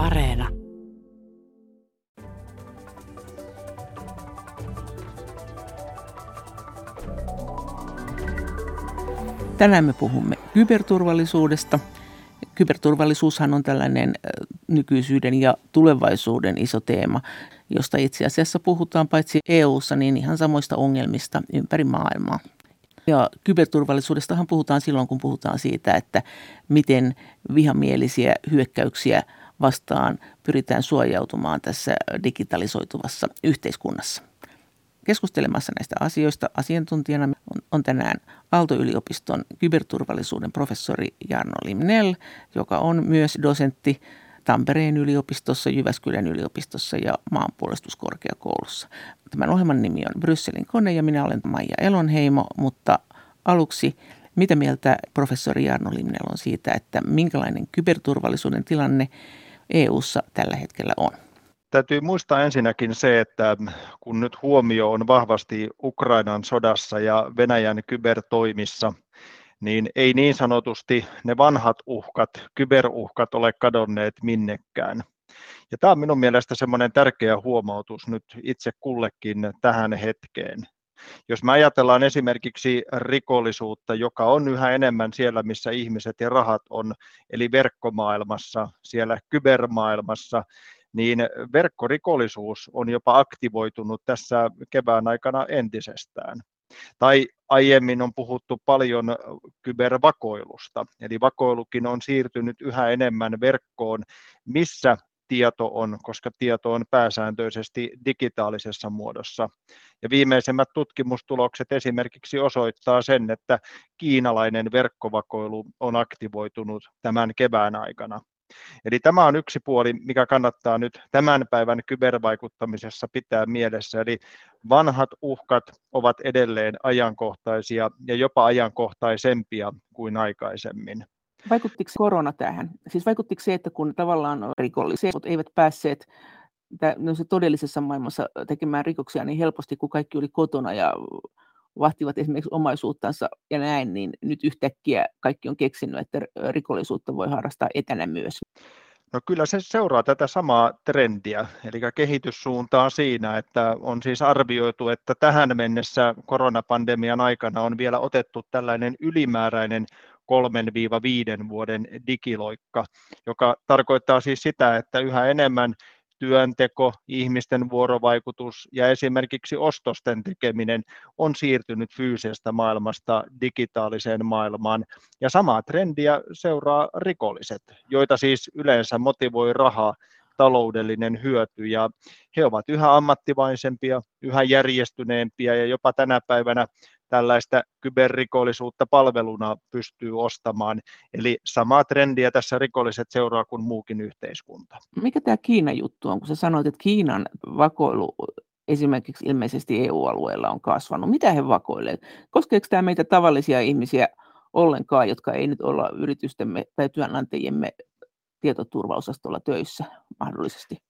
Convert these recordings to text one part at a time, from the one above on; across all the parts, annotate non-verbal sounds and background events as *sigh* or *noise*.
Areena. Tänään me puhumme kyberturvallisuudesta. Kyberturvallisuushan on tällainen nykyisyyden ja tulevaisuuden iso teema, josta itse asiassa puhutaan paitsi EU:ssa niin ihan samoista ongelmista ympäri maailmaa. Ja kyberturvallisuudestahan puhutaan silloin, kun puhutaan siitä, että miten vihamielisiä hyökkäyksiä vastaan pyritään suojautumaan tässä digitalisoituvassa yhteiskunnassa. Keskustelemassa näistä asioista asiantuntijana on, on tänään Aalto-yliopiston kyberturvallisuuden professori Jarno Limnell, joka on myös dosentti Tampereen yliopistossa, Jyväskylän yliopistossa ja maanpuolustuskorkeakoulussa. Tämän ohjelman nimi on Brysselin kone ja minä olen Maija Elonheimo, mutta aluksi mitä mieltä professori Jarno Limnell on siitä, että minkälainen kyberturvallisuuden tilanne EU:ssa tällä hetkellä on? Täytyy muistaa ensinnäkin se, että kun nyt huomio on vahvasti Ukrainan sodassa ja Venäjän kybertoimissa, niin ei niin sanotusti ne vanhat uhkat, kyberuhkat ole kadonneet minnekään. Ja tämä on minun mielestä semmoinen tärkeä huomautus nyt itse kullekin tähän hetkeen. Jos me ajatellaan esimerkiksi rikollisuutta, joka on yhä enemmän siellä, missä ihmiset ja rahat on, eli verkkomaailmassa, siellä kybermaailmassa, niin verkkorikollisuus on jopa aktivoitunut tässä kevään aikana entisestään. Tai aiemmin on puhuttu paljon kybervakoilusta, eli vakoilukin on siirtynyt yhä enemmän verkkoon, missä tieto on, koska tieto on pääsääntöisesti digitaalisessa muodossa. Ja viimeisemmät tutkimustulokset esimerkiksi osoittaa sen, että kiinalainen verkkovakoilu on aktivoitunut tämän kevään aikana. Eli tämä on yksi puoli, mikä kannattaa nyt tämän päivän kybervaikuttamisessa pitää mielessä. Eli vanhat uhkat ovat edelleen ajankohtaisia ja jopa ajankohtaisempia kuin aikaisemmin. Vaikuttiko korona tähän? Siis vaikuttiko se, että kun tavallaan rikolliset eivät päässeet no se todellisessa maailmassa tekemään rikoksia niin helposti, kun kaikki oli kotona ja vahtivat esimerkiksi omaisuuttansa ja näin, niin nyt yhtäkkiä kaikki on keksinyt, että rikollisuutta voi harrastaa etänä myös. No kyllä se seuraa tätä samaa trendiä, eli kehityssuuntaa siinä, että on siis arvioitu, että tähän mennessä koronapandemian aikana on vielä otettu tällainen ylimääräinen 3-5 vuoden digiloikka, joka tarkoittaa siis sitä, että yhä enemmän työnteko, ihmisten vuorovaikutus ja esimerkiksi ostosten tekeminen on siirtynyt fyysisestä maailmasta digitaaliseen maailmaan. Ja samaa trendiä seuraa rikolliset, joita siis yleensä motivoi raha, taloudellinen hyöty ja he ovat yhä ammattivaisempia, yhä järjestyneempiä ja jopa tänä päivänä tällaista kyberrikollisuutta palveluna pystyy ostamaan. Eli samaa trendiä tässä rikolliset seuraa kuin muukin yhteiskunta. Mikä tämä Kiinan juttu on, kun sä sanoit, että Kiinan vakoilu esimerkiksi ilmeisesti EU-alueella on kasvanut. Mitä he vakoilevat? Koskeeko tämä meitä tavallisia ihmisiä ollenkaan, jotka ei nyt olla yritystemme tai työnantajiemme tietoturvaosastolla töissä mahdollisesti?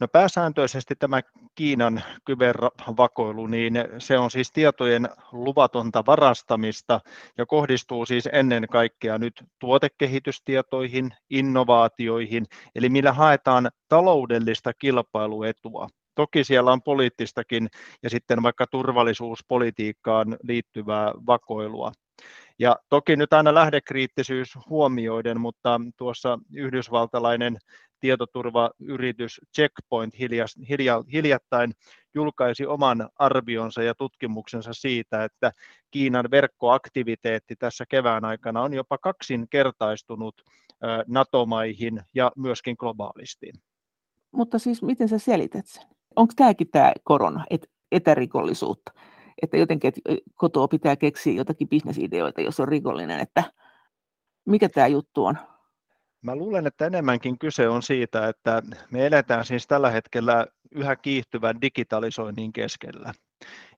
No pääsääntöisesti tämä Kiinan kybervakoilu, niin se on siis tietojen luvatonta varastamista ja kohdistuu siis ennen kaikkea nyt tuotekehitystietoihin, innovaatioihin, eli millä haetaan taloudellista kilpailuetua. Toki siellä on poliittistakin ja sitten vaikka turvallisuuspolitiikkaan liittyvää vakoilua. Ja toki nyt aina lähdekriittisyys huomioiden, mutta tuossa yhdysvaltalainen tietoturvayritys Checkpoint hiljattain julkaisi oman arvionsa ja tutkimuksensa siitä, että Kiinan verkkoaktiviteetti tässä kevään aikana on jopa kaksinkertaistunut NATO-maihin ja myöskin globaalisti. Mutta siis miten sä selität sen? Onko tämäkin tämä korona, et, etärikollisuutta? Että jotenkin että kotoa pitää keksiä jotakin bisnesideoita, jos on rikollinen, että mikä tämä juttu on? Mä luulen, että enemmänkin kyse on siitä, että me eletään siis tällä hetkellä yhä kiihtyvän digitalisoinnin keskellä.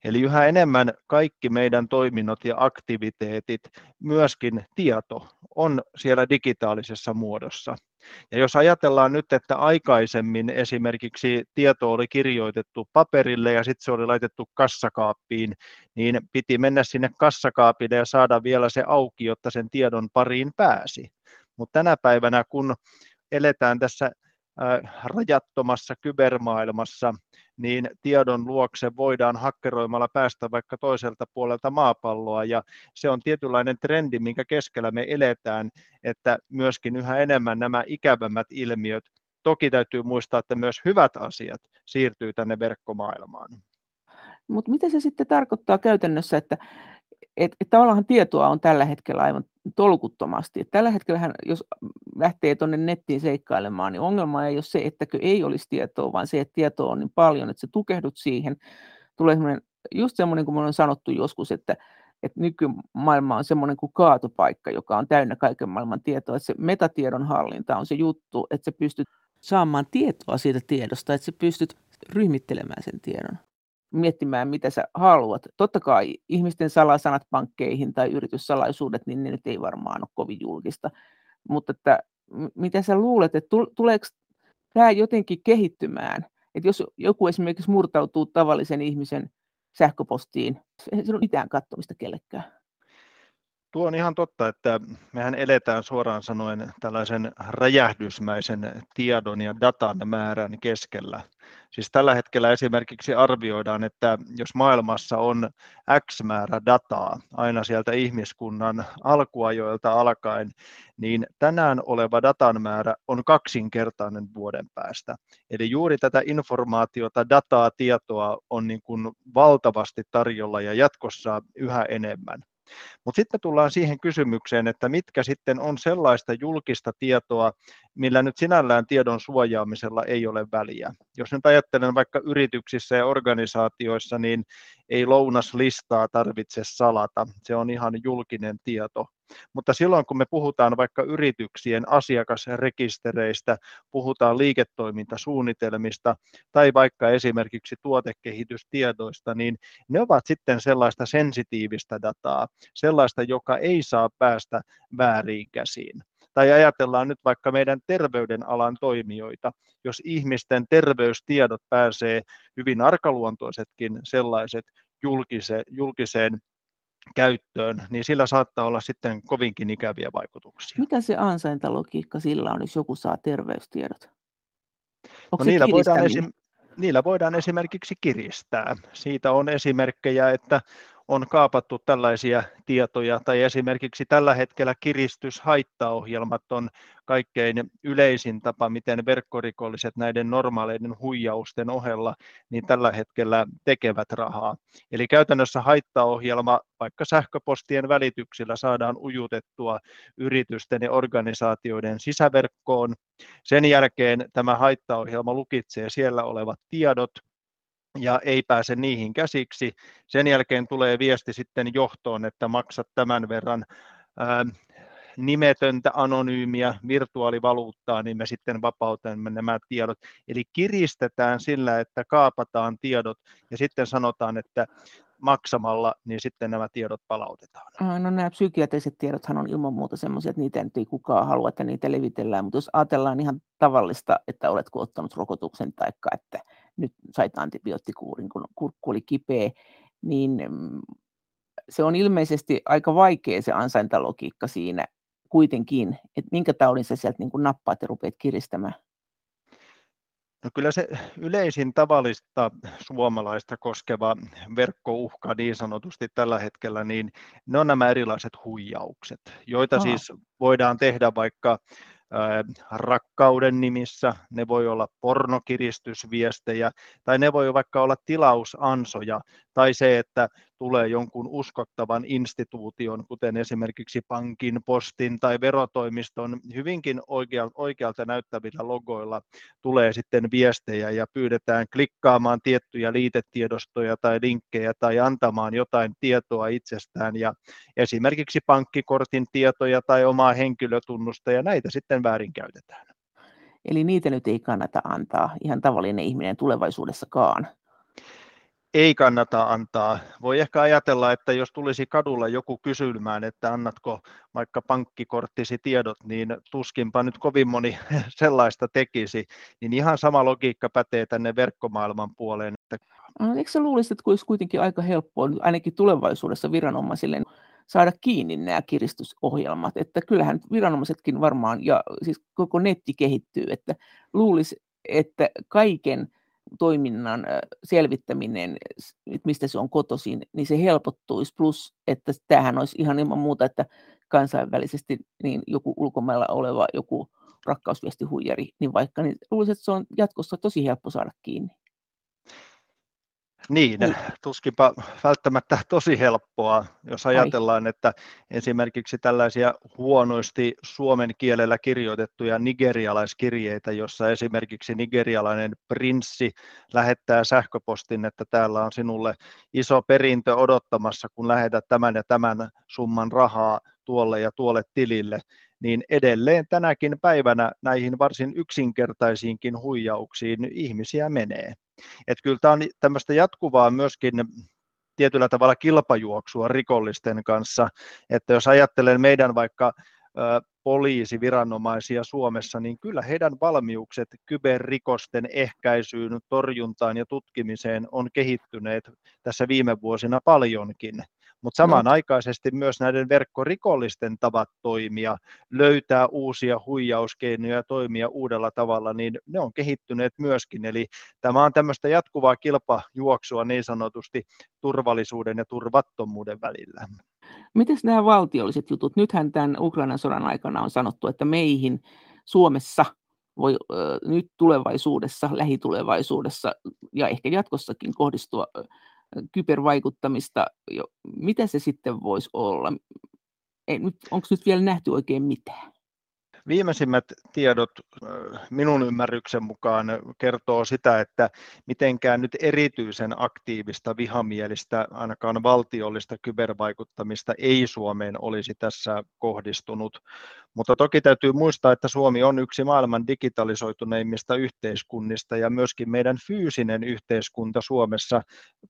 Eli yhä enemmän kaikki meidän toiminnot ja aktiviteetit, myöskin tieto, on siellä digitaalisessa muodossa. Ja jos ajatellaan nyt, että aikaisemmin esimerkiksi tieto oli kirjoitettu paperille ja sitten se oli laitettu kassakaappiin, niin piti mennä sinne kassakaapille ja saada vielä se auki, jotta sen tiedon pariin pääsi. Mutta tänä päivänä, kun eletään tässä rajattomassa kybermaailmassa, niin tiedon luokse voidaan hakkeroimalla päästä vaikka toiselta puolelta maapalloa, ja se on tietynlainen trendi, minkä keskellä me eletään, että myöskin yhä enemmän nämä ikävämmät ilmiöt, toki täytyy muistaa, että myös hyvät asiat siirtyy tänne verkkomaailmaan. Mutta mitä se sitten tarkoittaa käytännössä, että et, et tavallaan tietoa on tällä hetkellä aivan tolkuttomasti. Et tällä hetkellä, jos lähtee tuonne nettiin seikkailemaan, niin ongelma ei ole se, että ei olisi tietoa, vaan se, että tietoa on niin paljon, että se tukehdut siihen. Tulee just semmoinen, kuin on sanottu joskus, että, että nykymaailma on semmoinen kuin kaatopaikka, joka on täynnä kaiken maailman tietoa. Että se metatiedon hallinta on se juttu, että sä pystyt saamaan tietoa siitä tiedosta, että sä pystyt ryhmittelemään sen tiedon miettimään, mitä sä haluat. Totta kai ihmisten salasanat pankkeihin tai yrityssalaisuudet, niin ne nyt ei varmaan ole kovin julkista. Mutta että, mitä sä luulet, että tuleeko tämä jotenkin kehittymään? Että jos joku esimerkiksi murtautuu tavallisen ihmisen sähköpostiin, ei se ole mitään katsomista kellekään. Tuo on ihan totta, että mehän eletään suoraan sanoen tällaisen räjähdysmäisen tiedon ja datan määrän keskellä. Siis tällä hetkellä esimerkiksi arvioidaan, että jos maailmassa on X määrä dataa aina sieltä ihmiskunnan alkuajoilta alkaen, niin tänään oleva datan määrä on kaksinkertainen vuoden päästä. Eli juuri tätä informaatiota, dataa, tietoa on niin kuin valtavasti tarjolla ja jatkossa yhä enemmän. Mutta sitten tullaan siihen kysymykseen, että mitkä sitten on sellaista julkista tietoa, millä nyt sinällään tiedon suojaamisella ei ole väliä. Jos nyt ajattelen vaikka yrityksissä ja organisaatioissa, niin ei lounaslistaa tarvitse salata, se on ihan julkinen tieto. Mutta silloin kun me puhutaan vaikka yrityksien asiakasrekistereistä, puhutaan liiketoimintasuunnitelmista tai vaikka esimerkiksi tuotekehitystiedoista, niin ne ovat sitten sellaista sensitiivistä dataa, sellaista, joka ei saa päästä väärin käsiin. Tai ajatellaan nyt vaikka meidän terveydenalan toimijoita, jos ihmisten terveystiedot pääsee hyvin arkaluontoisetkin sellaiset julkiseen, julkiseen käyttöön, niin sillä saattaa olla sitten kovinkin ikäviä vaikutuksia. Mikä se ansaintalogiikka sillä on, jos joku saa terveystiedot? Onko no niillä, voidaan esim, niillä voidaan esimerkiksi kiristää. Siitä on esimerkkejä, että on kaapattu tällaisia tietoja, tai esimerkiksi tällä hetkellä kiristyshaittaohjelmat on kaikkein yleisin tapa, miten verkkorikolliset näiden normaaleiden huijausten ohella niin tällä hetkellä tekevät rahaa. Eli käytännössä haittaohjelma vaikka sähköpostien välityksillä saadaan ujutettua yritysten ja organisaatioiden sisäverkkoon. Sen jälkeen tämä haittaohjelma lukitsee siellä olevat tiedot, ja ei pääse niihin käsiksi. Sen jälkeen tulee viesti sitten johtoon, että maksat tämän verran ää, nimetöntä anonyymiä virtuaalivaluuttaa, niin me sitten vapautamme nämä tiedot. Eli kiristetään sillä, että kaapataan tiedot ja sitten sanotaan, että maksamalla, niin sitten nämä tiedot palautetaan. No nämä psykiatriset tiedothan on ilman muuta sellaisia, että niitä ei kukaan halua, että niitä levitellään, mutta jos ajatellaan ihan tavallista, että oletko ottanut rokotuksen tai että nyt sait antibioottikuurin, kun kurkku oli kipeä, niin mm, se on ilmeisesti aika vaikea se ansaintalogiikka siinä kuitenkin, että minkä taudin sä sieltä niin kuin nappaat ja rupeat kiristämään. No kyllä se yleisin tavallista suomalaista koskeva verkkouhka niin sanotusti tällä hetkellä, niin ne on nämä erilaiset huijaukset, joita Aha. siis voidaan tehdä vaikka rakkauden nimissä, ne voi olla pornokiristysviestejä, tai ne voi vaikka olla tilausansoja, tai se, että tulee jonkun uskottavan instituution, kuten esimerkiksi pankin, postin tai verotoimiston, hyvinkin oikealta näyttävillä logoilla tulee sitten viestejä ja pyydetään klikkaamaan tiettyjä liitetiedostoja tai linkkejä tai antamaan jotain tietoa itsestään ja esimerkiksi pankkikortin tietoja tai omaa henkilötunnusta ja näitä sitten väärinkäytetään. Eli niitä nyt ei kannata antaa ihan tavallinen ihminen tulevaisuudessakaan ei kannata antaa. Voi ehkä ajatella, että jos tulisi kadulla joku kysymään, että annatko vaikka pankkikorttisi tiedot, niin tuskinpa nyt kovin moni *laughs* sellaista tekisi. Niin ihan sama logiikka pätee tänne verkkomaailman puoleen. No, eikö sä luulisi, että olisi kuitenkin aika helppoa, ainakin tulevaisuudessa viranomaisille saada kiinni nämä kiristysohjelmat. Että kyllähän viranomaisetkin varmaan, ja siis koko netti kehittyy, että luulisi, että kaiken toiminnan selvittäminen, mistä se on kotoisin, niin se helpottuisi. Plus, että tämähän olisi ihan ilman muuta, että kansainvälisesti niin joku ulkomailla oleva joku rakkausviestihuijari, niin vaikka niin luulisin, että se on jatkossa tosi helppo saada kiinni. Niin, niin, tuskinpa välttämättä tosi helppoa, jos ajatellaan, Ai. että esimerkiksi tällaisia huonosti suomen kielellä kirjoitettuja nigerialaiskirjeitä, jossa esimerkiksi nigerialainen prinssi lähettää sähköpostin, että täällä on sinulle iso perintö odottamassa, kun lähetät tämän ja tämän summan rahaa tuolle ja tuolle tilille, niin edelleen tänäkin päivänä näihin varsin yksinkertaisiinkin huijauksiin ihmisiä menee. Että kyllä tämä on tämmöistä jatkuvaa myöskin tietyllä tavalla kilpajuoksua rikollisten kanssa, että jos ajattelen meidän vaikka poliisiviranomaisia Suomessa, niin kyllä heidän valmiukset kyberrikosten ehkäisyyn, torjuntaan ja tutkimiseen on kehittyneet tässä viime vuosina paljonkin mutta samanaikaisesti myös näiden verkkorikollisten tavat toimia, löytää uusia huijauskeinoja ja toimia uudella tavalla, niin ne on kehittyneet myöskin. Eli tämä on tämmöistä jatkuvaa kilpajuoksua niin sanotusti turvallisuuden ja turvattomuuden välillä. Miten nämä valtiolliset jutut? Nythän tämän Ukrainan sodan aikana on sanottu, että meihin Suomessa voi nyt tulevaisuudessa, lähitulevaisuudessa ja ehkä jatkossakin kohdistua kybervaikuttamista, mitä se sitten voisi olla? Onko nyt vielä nähty oikein mitään? Viimeisimmät tiedot minun ymmärryksen mukaan kertoo sitä, että mitenkään nyt erityisen aktiivista vihamielistä, ainakaan valtiollista kybervaikuttamista ei Suomeen olisi tässä kohdistunut. Mutta toki täytyy muistaa, että Suomi on yksi maailman digitalisoituneimmista yhteiskunnista ja myöskin meidän fyysinen yhteiskunta Suomessa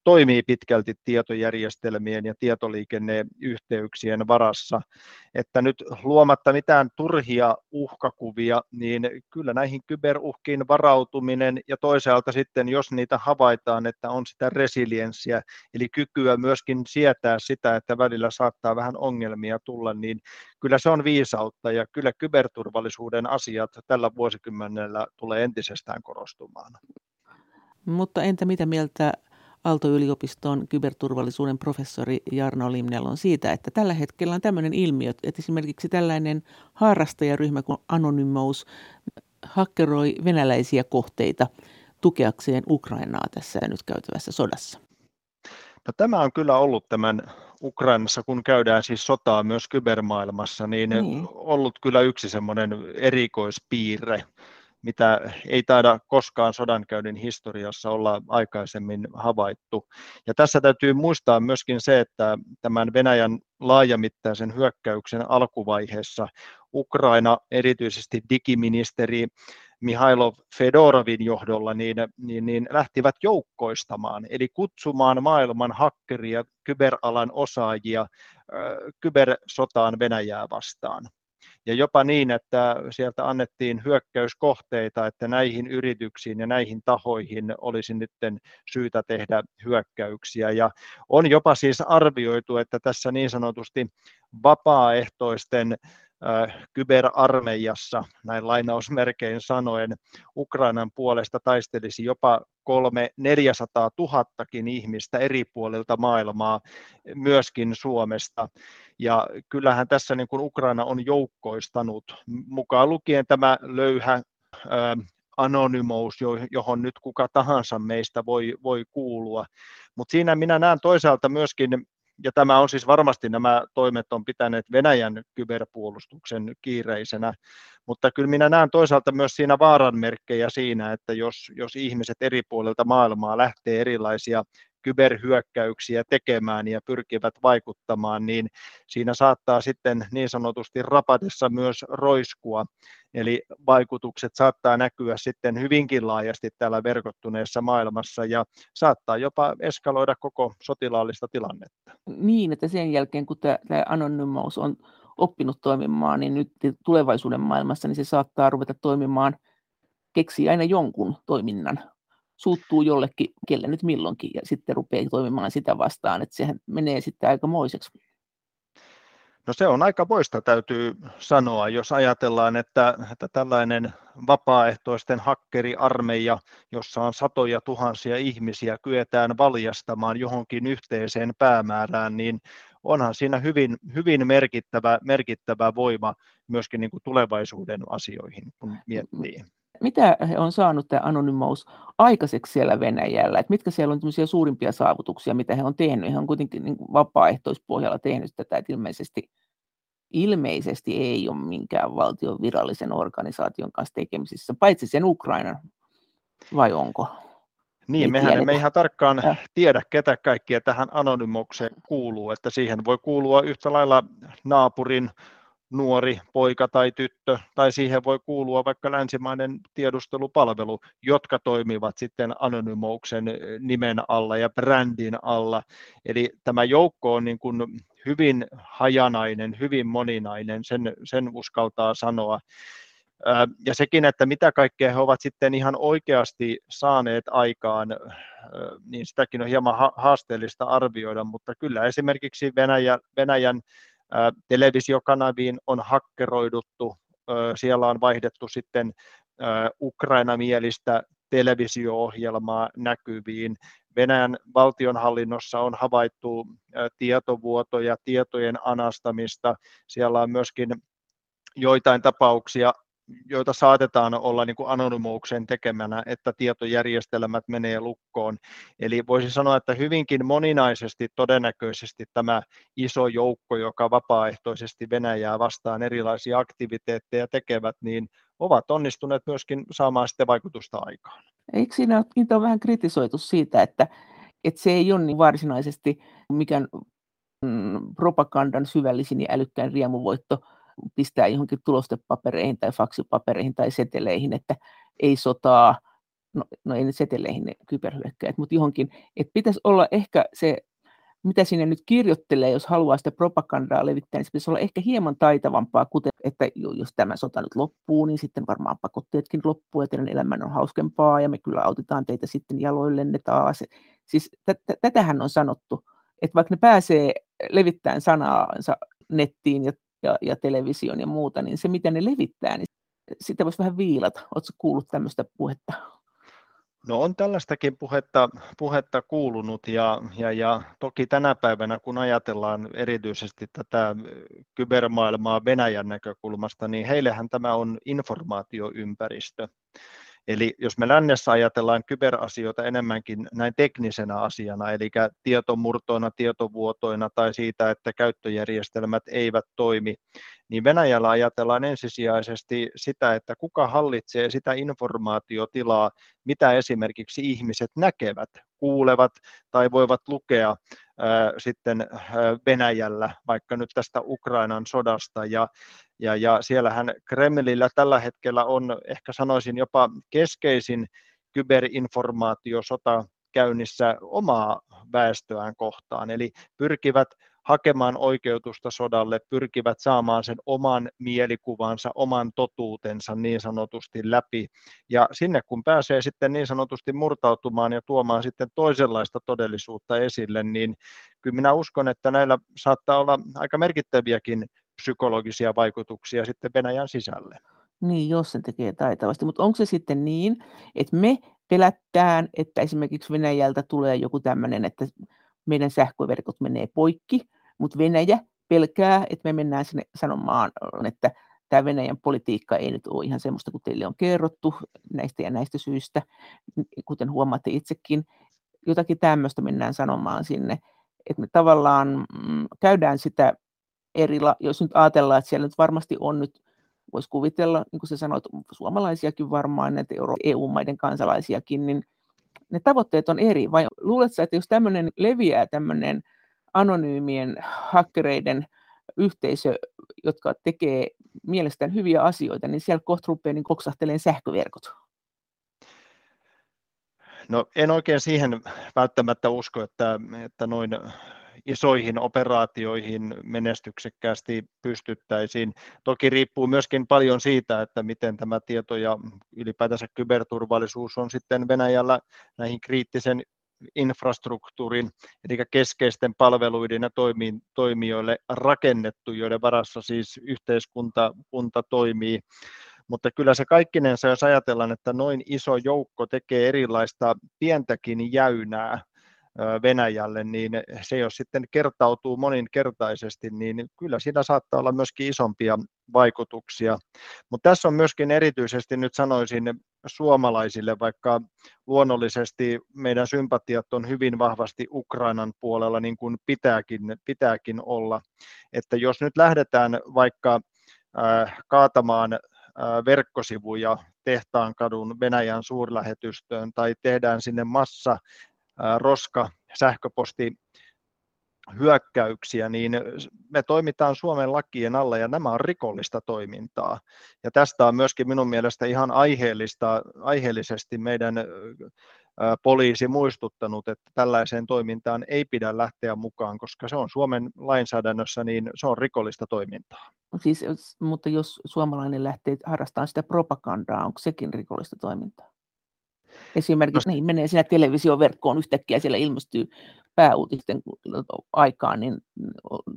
toimii pitkälti tietojärjestelmien ja tietoliikenneyhteyksien varassa. Että nyt luomatta mitään turhia uhkakuvia, niin kyllä näihin kyberuhkiin varautuminen ja toisaalta sitten, jos niitä havaitaan, että on sitä resilienssiä, eli kykyä myöskin sietää sitä, että välillä saattaa vähän ongelmia tulla, niin kyllä se on viisautta ja kyllä kyberturvallisuuden asiat tällä vuosikymmenellä tulee entisestään korostumaan. Mutta entä mitä mieltä Aalto-yliopiston kyberturvallisuuden professori Jarno Limnel on siitä, että tällä hetkellä on tämmöinen ilmiö, että esimerkiksi tällainen harrastajaryhmä kuin Anonymous hakkeroi venäläisiä kohteita tukeakseen Ukrainaa tässä nyt käytävässä sodassa. No, tämä on kyllä ollut tämän Ukrainassa, kun käydään siis sotaa myös kybermaailmassa, niin mm. ollut kyllä yksi semmoinen erikoispiirre, mitä ei taida koskaan sodankäynnin historiassa olla aikaisemmin havaittu. Ja tässä täytyy muistaa myöskin se, että tämän Venäjän laajamittaisen hyökkäyksen alkuvaiheessa Ukraina, erityisesti digiministeri Mihailov Fedorovin johdolla, niin, niin, niin lähtivät joukkoistamaan, eli kutsumaan maailman hakkeria, kyberalan osaajia kybersotaan Venäjää vastaan ja jopa niin, että sieltä annettiin hyökkäyskohteita, että näihin yrityksiin ja näihin tahoihin olisi nyt syytä tehdä hyökkäyksiä. Ja on jopa siis arvioitu, että tässä niin sanotusti vapaaehtoisten kyberarmeijassa, näin lainausmerkein sanoen, Ukrainan puolesta taistelisi jopa kolme 400 tuhattakin ihmistä eri puolilta maailmaa, myöskin Suomesta. Ja kyllähän tässä niin kuin Ukraina on joukkoistanut, mukaan lukien tämä löyhä anonymous, johon nyt kuka tahansa meistä voi, voi kuulua. Mutta siinä minä näen toisaalta myöskin ja tämä on siis varmasti nämä toimet on pitäneet Venäjän kyberpuolustuksen kiireisenä, mutta kyllä minä näen toisaalta myös siinä vaaranmerkkejä siinä, että jos, jos ihmiset eri puolilta maailmaa lähtee erilaisia kyberhyökkäyksiä tekemään ja pyrkivät vaikuttamaan, niin siinä saattaa sitten niin sanotusti rapatessa myös roiskua. Eli vaikutukset saattaa näkyä sitten hyvinkin laajasti täällä verkottuneessa maailmassa ja saattaa jopa eskaloida koko sotilaallista tilannetta. Niin, että sen jälkeen kun tämä, anonymous on oppinut toimimaan, niin nyt tulevaisuuden maailmassa niin se saattaa ruveta toimimaan, keksii aina jonkun toiminnan suuttuu jollekin, kelle nyt milloinkin, ja sitten rupeaa toimimaan sitä vastaan, että sehän menee sitten aika moiseksi. No se on aika poista täytyy sanoa, jos ajatellaan, että, että tällainen vapaaehtoisten hakkeriarmeija, jossa on satoja tuhansia ihmisiä, kyetään valjastamaan johonkin yhteiseen päämäärään, niin onhan siinä hyvin, hyvin merkittävä, merkittävä voima myöskin niin kuin tulevaisuuden asioihin, kun miettii. Mitä he on saanut tämä anonymous aikaiseksi siellä Venäjällä? Et mitkä siellä on suurimpia saavutuksia, mitä he on tehnyt? He on kuitenkin niin vapaaehtoispohjalla tehnyt tätä, että ilmeisesti, ilmeisesti ei ole minkään valtion virallisen organisaation kanssa tekemisissä, paitsi sen Ukrainan, vai onko? Niin, ei mehän emme ihan tarkkaan ja. tiedä, ketä kaikkia tähän anonymoukseen kuuluu, että siihen voi kuulua yhtä lailla naapurin nuori poika tai tyttö, tai siihen voi kuulua vaikka länsimainen tiedustelupalvelu, jotka toimivat sitten anonymouksen nimen alla ja brändin alla. Eli tämä joukko on niin kuin hyvin hajanainen, hyvin moninainen, sen, sen uskaltaa sanoa. Ja sekin, että mitä kaikkea he ovat sitten ihan oikeasti saaneet aikaan, niin sitäkin on hieman haasteellista arvioida, mutta kyllä esimerkiksi Venäjä, Venäjän televisiokanaviin on hakkeroiduttu, siellä on vaihdettu sitten Ukraina-mielistä televisio-ohjelmaa näkyviin. Venäjän valtionhallinnossa on havaittu tietovuotoja, tietojen anastamista. Siellä on myöskin joitain tapauksia joita saatetaan olla niin kuin tekemänä, että tietojärjestelmät menee lukkoon. Eli voisi sanoa, että hyvinkin moninaisesti todennäköisesti tämä iso joukko, joka vapaaehtoisesti Venäjää vastaan erilaisia aktiviteetteja tekevät, niin ovat onnistuneet myöskin saamaan sitten vaikutusta aikaan. Eikö siinä niitä on vähän kritisoitu siitä, että, että se ei ole niin varsinaisesti mikään mm, propagandan syvällisin ja älykkään riemuvoitto, pistää johonkin tulostepapereihin tai faksipapereihin tai seteleihin, että ei sotaa, no, no ei nyt seteleihin ne kyberhyökkäjät, mutta johonkin, että pitäisi olla ehkä se, mitä sinne nyt kirjoittelee, jos haluaa sitä propagandaa levittää, niin se pitäisi olla ehkä hieman taitavampaa, kuten että jos tämä sota nyt loppuu, niin sitten varmaan pakotteetkin loppuu ja teidän on hauskempaa ja me kyllä autetaan teitä sitten jaloillenne taas. Siis tätähän on sanottu, että vaikka ne pääsee levittämään sanaansa nettiin ja ja, ja television ja muuta, niin se miten ne levittää, niin sitä voisi vähän viilata. Oletko kuullut tämmöistä puhetta? No on tällaistakin puhetta, puhetta kuulunut ja, ja, ja toki tänä päivänä, kun ajatellaan erityisesti tätä kybermaailmaa Venäjän näkökulmasta, niin heillehän tämä on informaatioympäristö. Eli jos me lännessä ajatellaan kyberasioita enemmänkin näin teknisenä asiana, eli tietomurtoina, tietovuotoina tai siitä, että käyttöjärjestelmät eivät toimi, niin Venäjällä ajatellaan ensisijaisesti sitä, että kuka hallitsee sitä informaatiotilaa, mitä esimerkiksi ihmiset näkevät, kuulevat tai voivat lukea sitten Venäjällä, vaikka nyt tästä Ukrainan sodasta. Ja, ja, ja siellähän Kremlillä tällä hetkellä on, ehkä sanoisin jopa keskeisin kyberinformaatiosota käynnissä omaa väestöään kohtaan, eli pyrkivät hakemaan oikeutusta sodalle, pyrkivät saamaan sen oman mielikuvansa, oman totuutensa niin sanotusti läpi. Ja sinne kun pääsee sitten niin sanotusti murtautumaan ja tuomaan sitten toisenlaista todellisuutta esille, niin kyllä minä uskon, että näillä saattaa olla aika merkittäviäkin psykologisia vaikutuksia sitten Venäjän sisälle. Niin, jos se tekee taitavasti. Mutta onko se sitten niin, että me pelättään, että esimerkiksi Venäjältä tulee joku tämmöinen, että meidän sähköverkot menee poikki, mutta Venäjä pelkää, että me mennään sinne sanomaan, että tämä Venäjän politiikka ei nyt ole ihan semmoista kuin teille on kerrottu näistä ja näistä syistä, kuten huomaatte itsekin. Jotakin tämmöistä mennään sanomaan sinne, että me tavallaan mm, käydään sitä eri, jos nyt ajatellaan, että siellä nyt varmasti on nyt, voisi kuvitella, niin kuin sä sanoit, suomalaisiakin varmaan, näitä EU-maiden kansalaisiakin, niin ne tavoitteet on eri. Vai luuletko, että jos tämmöinen leviää tämmöinen anonyymien hakkereiden yhteisö, jotka tekee mielestään hyviä asioita, niin siellä kohta rupeaa niin koksahteleen sähköverkot. No en oikein siihen välttämättä usko, että, että noin isoihin operaatioihin menestyksekkäästi pystyttäisiin. Toki riippuu myöskin paljon siitä, että miten tämä tieto ja ylipäätänsä kyberturvallisuus on sitten Venäjällä näihin kriittisen infrastruktuurin, eli keskeisten palveluiden ja toimijoille rakennettu, joiden varassa siis yhteiskunta kunta toimii. Mutta kyllä se kaikkinensa, jos ajatellaan, että noin iso joukko tekee erilaista pientäkin jäynää, Venäjälle, niin se jos sitten kertautuu moninkertaisesti, niin kyllä siinä saattaa olla myöskin isompia vaikutuksia. Mutta tässä on myöskin erityisesti nyt sanoisin suomalaisille, vaikka luonnollisesti meidän sympatiat on hyvin vahvasti Ukrainan puolella, niin kuin pitääkin, pitääkin olla, että jos nyt lähdetään vaikka kaatamaan verkkosivuja Tehtaankadun Venäjän suurlähetystöön tai tehdään sinne massa roska sähköposti hyökkäyksiä, niin me toimitaan Suomen lakien alla ja nämä on rikollista toimintaa. Ja tästä on myöskin minun mielestä ihan aiheellista, aiheellisesti meidän poliisi muistuttanut, että tällaiseen toimintaan ei pidä lähteä mukaan, koska se on Suomen lainsäädännössä, niin se on rikollista toimintaa. Siis, mutta jos suomalainen lähtee harrastamaan sitä propagandaa, onko sekin rikollista toimintaa? Esimerkiksi no, niin menee siinä televisioverkkoon yhtäkkiä, siellä ilmestyy pääuutisten aikaan niin,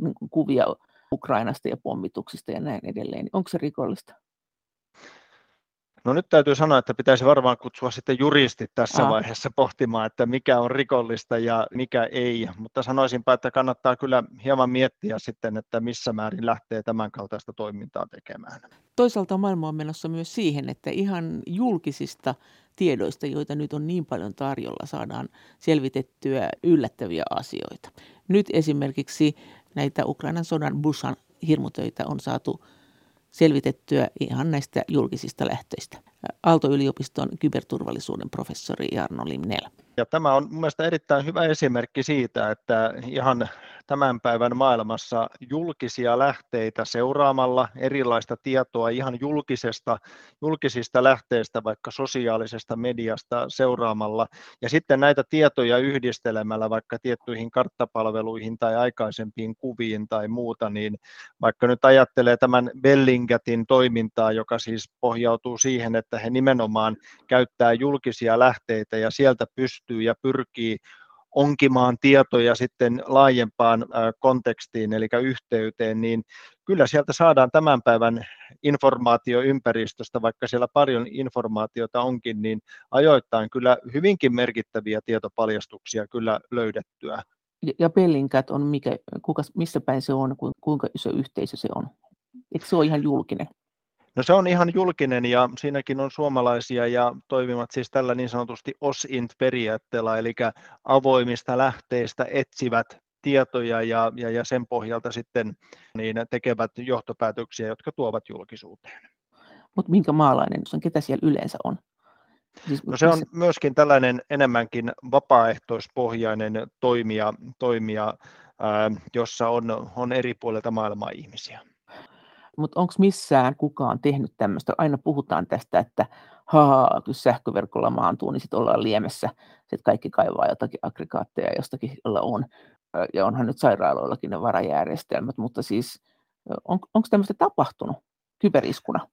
niin kuvia Ukrainasta ja pommituksista ja näin edelleen. Onko se rikollista? No nyt täytyy sanoa, että pitäisi varmaan kutsua sitten juristit tässä Aa. vaiheessa pohtimaan, että mikä on rikollista ja mikä ei, mutta sanoisinpa, että kannattaa kyllä hieman miettiä sitten, että missä määrin lähtee tämän kaltaista toimintaa tekemään. Toisaalta maailma on menossa myös siihen, että ihan julkisista tiedoista, joita nyt on niin paljon tarjolla, saadaan selvitettyä yllättäviä asioita. Nyt esimerkiksi näitä Ukrainan sodan Bushan hirmutöitä on saatu selvitettyä ihan näistä julkisista lähteistä. Aalto-yliopiston kyberturvallisuuden professori Jarno Limnel. Ja tämä on mielestäni erittäin hyvä esimerkki siitä, että ihan tämän päivän maailmassa julkisia lähteitä seuraamalla, erilaista tietoa ihan julkisesta, julkisista lähteistä, vaikka sosiaalisesta mediasta seuraamalla, ja sitten näitä tietoja yhdistelemällä vaikka tiettyihin karttapalveluihin tai aikaisempiin kuviin tai muuta, niin vaikka nyt ajattelee tämän Bellingatin toimintaa, joka siis pohjautuu siihen, että he nimenomaan käyttää julkisia lähteitä ja sieltä pystyy ja pyrkii onkimaan tietoja sitten laajempaan kontekstiin, eli yhteyteen, niin kyllä sieltä saadaan tämän päivän informaatioympäristöstä, vaikka siellä paljon informaatiota onkin, niin ajoittain kyllä hyvinkin merkittäviä tietopaljastuksia kyllä löydettyä. Ja Bellingcat on mikä, kuka, missä päin se on, kuinka iso yhteisö se on? Eikö se ole ihan julkinen? No se on ihan julkinen ja siinäkin on suomalaisia ja toimivat siis tällä niin sanotusti OSINT-periaatteella, eli avoimista lähteistä etsivät tietoja ja, ja, ja sen pohjalta sitten niin tekevät johtopäätöksiä, jotka tuovat julkisuuteen. Mutta minkä maalainen se on, ketä siellä yleensä on? Siis, no se on myöskin tällainen enemmänkin vapaaehtoispohjainen toimija, toimija ää, jossa on, on eri puolilta maailmaa ihmisiä mutta onko missään kukaan tehnyt tämmöistä? Aina puhutaan tästä, että haa, kun sähköverkolla maantuu, niin sitten ollaan liemessä, sitten kaikki kaivaa jotakin aggregaatteja jostakin, jolla on. Ja onhan nyt sairaaloillakin ne varajärjestelmät, mutta siis on, onko tämmöistä tapahtunut kyberiskuna?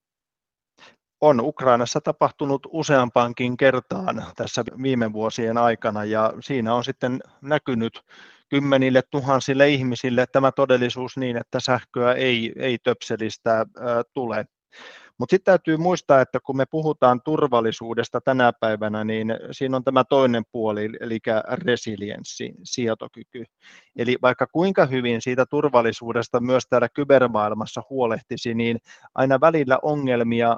on Ukrainassa tapahtunut useampaankin kertaan tässä viime vuosien aikana ja siinä on sitten näkynyt kymmenille tuhansille ihmisille tämä todellisuus niin, että sähköä ei, ei töpselistä tule. Mutta sitten täytyy muistaa, että kun me puhutaan turvallisuudesta tänä päivänä, niin siinä on tämä toinen puoli, eli resilienssi, sietokyky. Eli vaikka kuinka hyvin siitä turvallisuudesta myös täällä kybermaailmassa huolehtisi, niin aina välillä ongelmia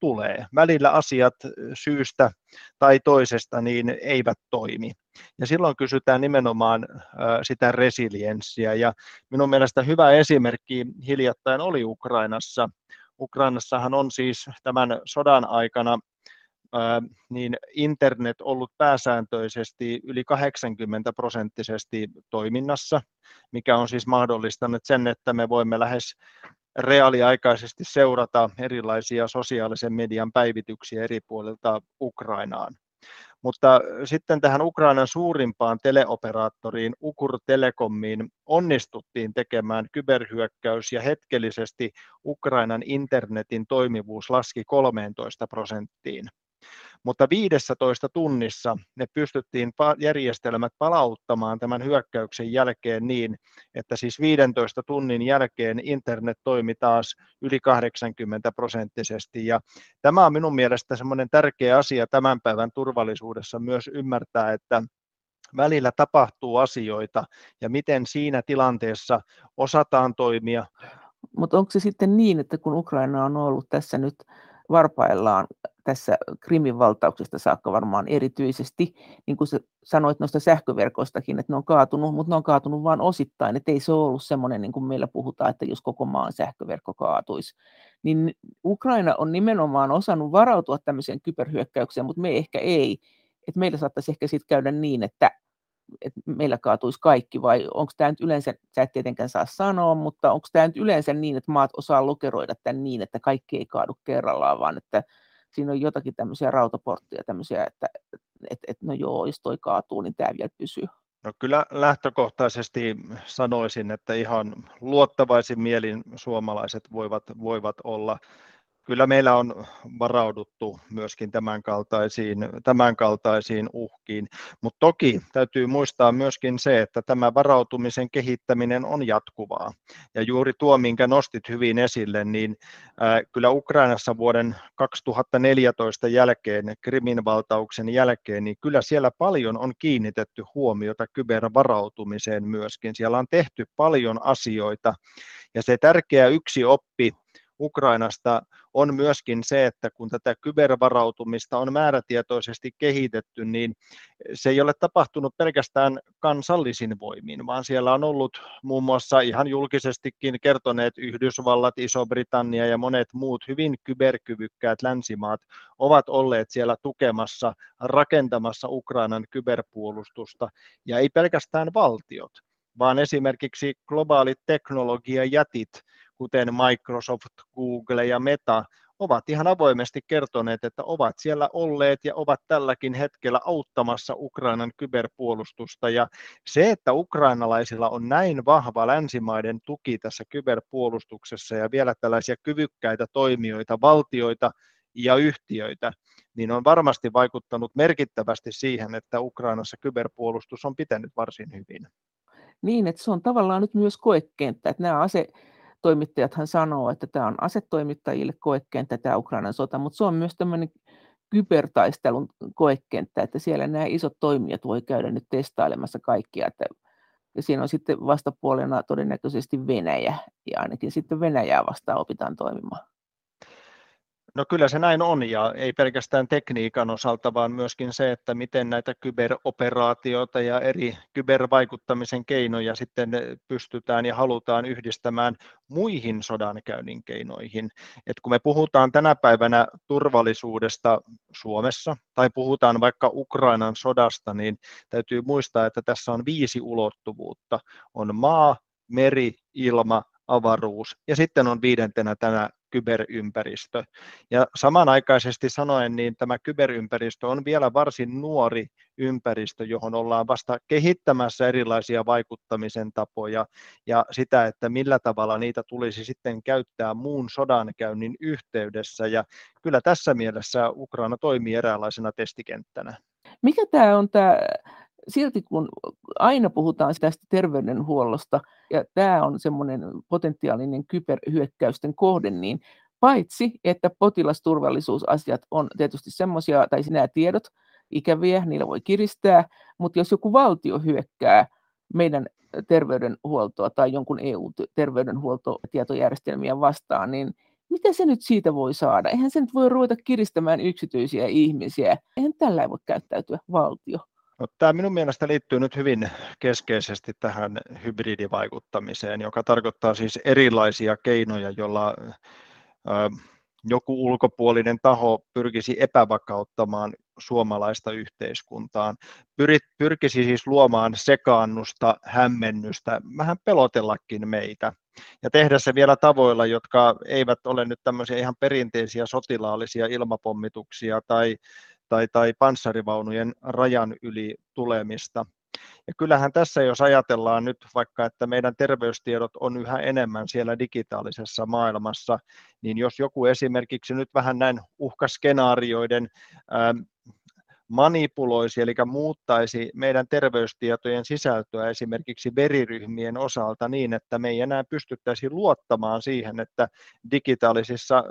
tulee. Välillä asiat syystä tai toisesta niin eivät toimi. Ja silloin kysytään nimenomaan sitä resilienssiä. Ja minun mielestä hyvä esimerkki hiljattain oli Ukrainassa, Ukrainassahan on siis tämän sodan aikana niin internet ollut pääsääntöisesti yli 80 prosenttisesti toiminnassa, mikä on siis mahdollistanut sen, että me voimme lähes reaaliaikaisesti seurata erilaisia sosiaalisen median päivityksiä eri puolilta Ukrainaan. Mutta sitten tähän Ukrainan suurimpaan teleoperaattoriin Ukur Telekomiin onnistuttiin tekemään kyberhyökkäys ja hetkellisesti Ukrainan internetin toimivuus laski 13 prosenttiin. Mutta 15 tunnissa ne pystyttiin järjestelmät palauttamaan tämän hyökkäyksen jälkeen niin, että siis 15 tunnin jälkeen internet toimi taas yli 80 prosenttisesti ja tämä on minun mielestä semmoinen tärkeä asia tämän päivän turvallisuudessa myös ymmärtää, että välillä tapahtuu asioita ja miten siinä tilanteessa osataan toimia. Mutta onko se sitten niin, että kun Ukraina on ollut tässä nyt varpaillaan tässä Krimin valtauksesta saakka varmaan erityisesti, niin kuin sanoit noista sähköverkoistakin, että ne on kaatunut, mutta ne on kaatunut vain osittain, että ei se ole ollut semmoinen, niin kuin meillä puhutaan, että jos koko maan sähköverkko kaatuisi. Niin Ukraina on nimenomaan osannut varautua tämmöiseen kyberhyökkäykseen, mutta me ehkä ei. Että meillä saattaisi ehkä sitten käydä niin, että että meillä kaatuisi kaikki, vai onko tämä nyt yleensä, sä et tietenkään saa sanoa, mutta onko tämä nyt yleensä niin, että maat osaa lokeroida tämän niin, että kaikki ei kaadu kerrallaan, vaan että siinä on jotakin tämmöisiä rautaportteja, tämmöisiä, että et, et, no joo, jos toi kaatuu, niin tämä vielä pysyy. No kyllä lähtökohtaisesti sanoisin, että ihan luottavaisin mielin suomalaiset voivat, voivat olla kyllä meillä on varauduttu myöskin tämänkaltaisiin, tämänkaltaisiin uhkiin, mutta toki täytyy muistaa myöskin se, että tämä varautumisen kehittäminen on jatkuvaa. Ja juuri tuo, minkä nostit hyvin esille, niin äh, kyllä Ukrainassa vuoden 2014 jälkeen, Krimin valtauksen jälkeen, niin kyllä siellä paljon on kiinnitetty huomiota kybervarautumiseen myöskin. Siellä on tehty paljon asioita, ja se tärkeä yksi oppi, Ukrainasta on myöskin se, että kun tätä kybervarautumista on määrätietoisesti kehitetty, niin se ei ole tapahtunut pelkästään kansallisin voimin, vaan siellä on ollut muun muassa ihan julkisestikin kertoneet Yhdysvallat, Iso-Britannia ja monet muut hyvin kyberkyvykkäät länsimaat ovat olleet siellä tukemassa, rakentamassa Ukrainan kyberpuolustusta, ja ei pelkästään valtiot, vaan esimerkiksi globaalit teknologiajätit, kuten Microsoft, Google ja Meta, ovat ihan avoimesti kertoneet, että ovat siellä olleet ja ovat tälläkin hetkellä auttamassa Ukrainan kyberpuolustusta. Ja se, että ukrainalaisilla on näin vahva länsimaiden tuki tässä kyberpuolustuksessa ja vielä tällaisia kyvykkäitä toimijoita, valtioita ja yhtiöitä, niin on varmasti vaikuttanut merkittävästi siihen, että Ukrainassa kyberpuolustus on pitänyt varsin hyvin. Niin, että se on tavallaan nyt myös koekenttä, että nämä ase, toimittajathan sanoo, että tämä on asetoimittajille koekenttä, tämä Ukrainan sota, mutta se on myös tämmöinen kybertaistelun koekenttä, että siellä nämä isot toimijat voi käydä nyt testailemassa kaikkia, että ja siinä on sitten vastapuolena todennäköisesti Venäjä, ja ainakin sitten Venäjää vastaan opitaan toimimaan. No kyllä se näin on ja ei pelkästään tekniikan osalta, vaan myöskin se, että miten näitä kyberoperaatioita ja eri kybervaikuttamisen keinoja sitten pystytään ja halutaan yhdistämään muihin sodankäynnin keinoihin. Et kun me puhutaan tänä päivänä turvallisuudesta Suomessa tai puhutaan vaikka Ukrainan sodasta, niin täytyy muistaa, että tässä on viisi ulottuvuutta. On maa, meri, ilma, avaruus ja sitten on viidentenä tämä kyberympäristö. Ja samanaikaisesti sanoen, niin tämä kyberympäristö on vielä varsin nuori ympäristö, johon ollaan vasta kehittämässä erilaisia vaikuttamisen tapoja ja sitä, että millä tavalla niitä tulisi sitten käyttää muun sodankäynnin yhteydessä. Ja kyllä tässä mielessä Ukraina toimii eräänlaisena testikenttänä. Mikä tämä on tämä silti kun aina puhutaan tästä terveydenhuollosta, ja tämä on semmoinen potentiaalinen kyberhyökkäysten kohde, niin paitsi, että potilasturvallisuusasiat on tietysti semmoisia, tai nämä tiedot ikäviä, niillä voi kiristää, mutta jos joku valtio hyökkää meidän terveydenhuoltoa tai jonkun EU-terveydenhuoltotietojärjestelmiä vastaan, niin mitä se nyt siitä voi saada? Eihän se nyt voi ruveta kiristämään yksityisiä ihmisiä. Eihän tällä voi käyttäytyä valtio. No, tämä minun mielestä liittyy nyt hyvin keskeisesti tähän hybridivaikuttamiseen, joka tarkoittaa siis erilaisia keinoja, joilla joku ulkopuolinen taho pyrkisi epävakauttamaan suomalaista yhteiskuntaan, pyrkisi siis luomaan sekaannusta, hämmennystä, vähän pelotellakin meitä. Ja tehdä se vielä tavoilla, jotka eivät ole nyt tämmöisiä ihan perinteisiä sotilaallisia ilmapommituksia tai tai, tai panssarivaunujen rajan yli tulemista. Ja kyllähän tässä, jos ajatellaan nyt vaikka, että meidän terveystiedot on yhä enemmän siellä digitaalisessa maailmassa, niin jos joku esimerkiksi nyt vähän näin uhkaskenaarioiden manipuloisi, eli muuttaisi meidän terveystietojen sisältöä esimerkiksi veriryhmien osalta niin, että me ei enää pystyttäisi luottamaan siihen, että digitaalisissa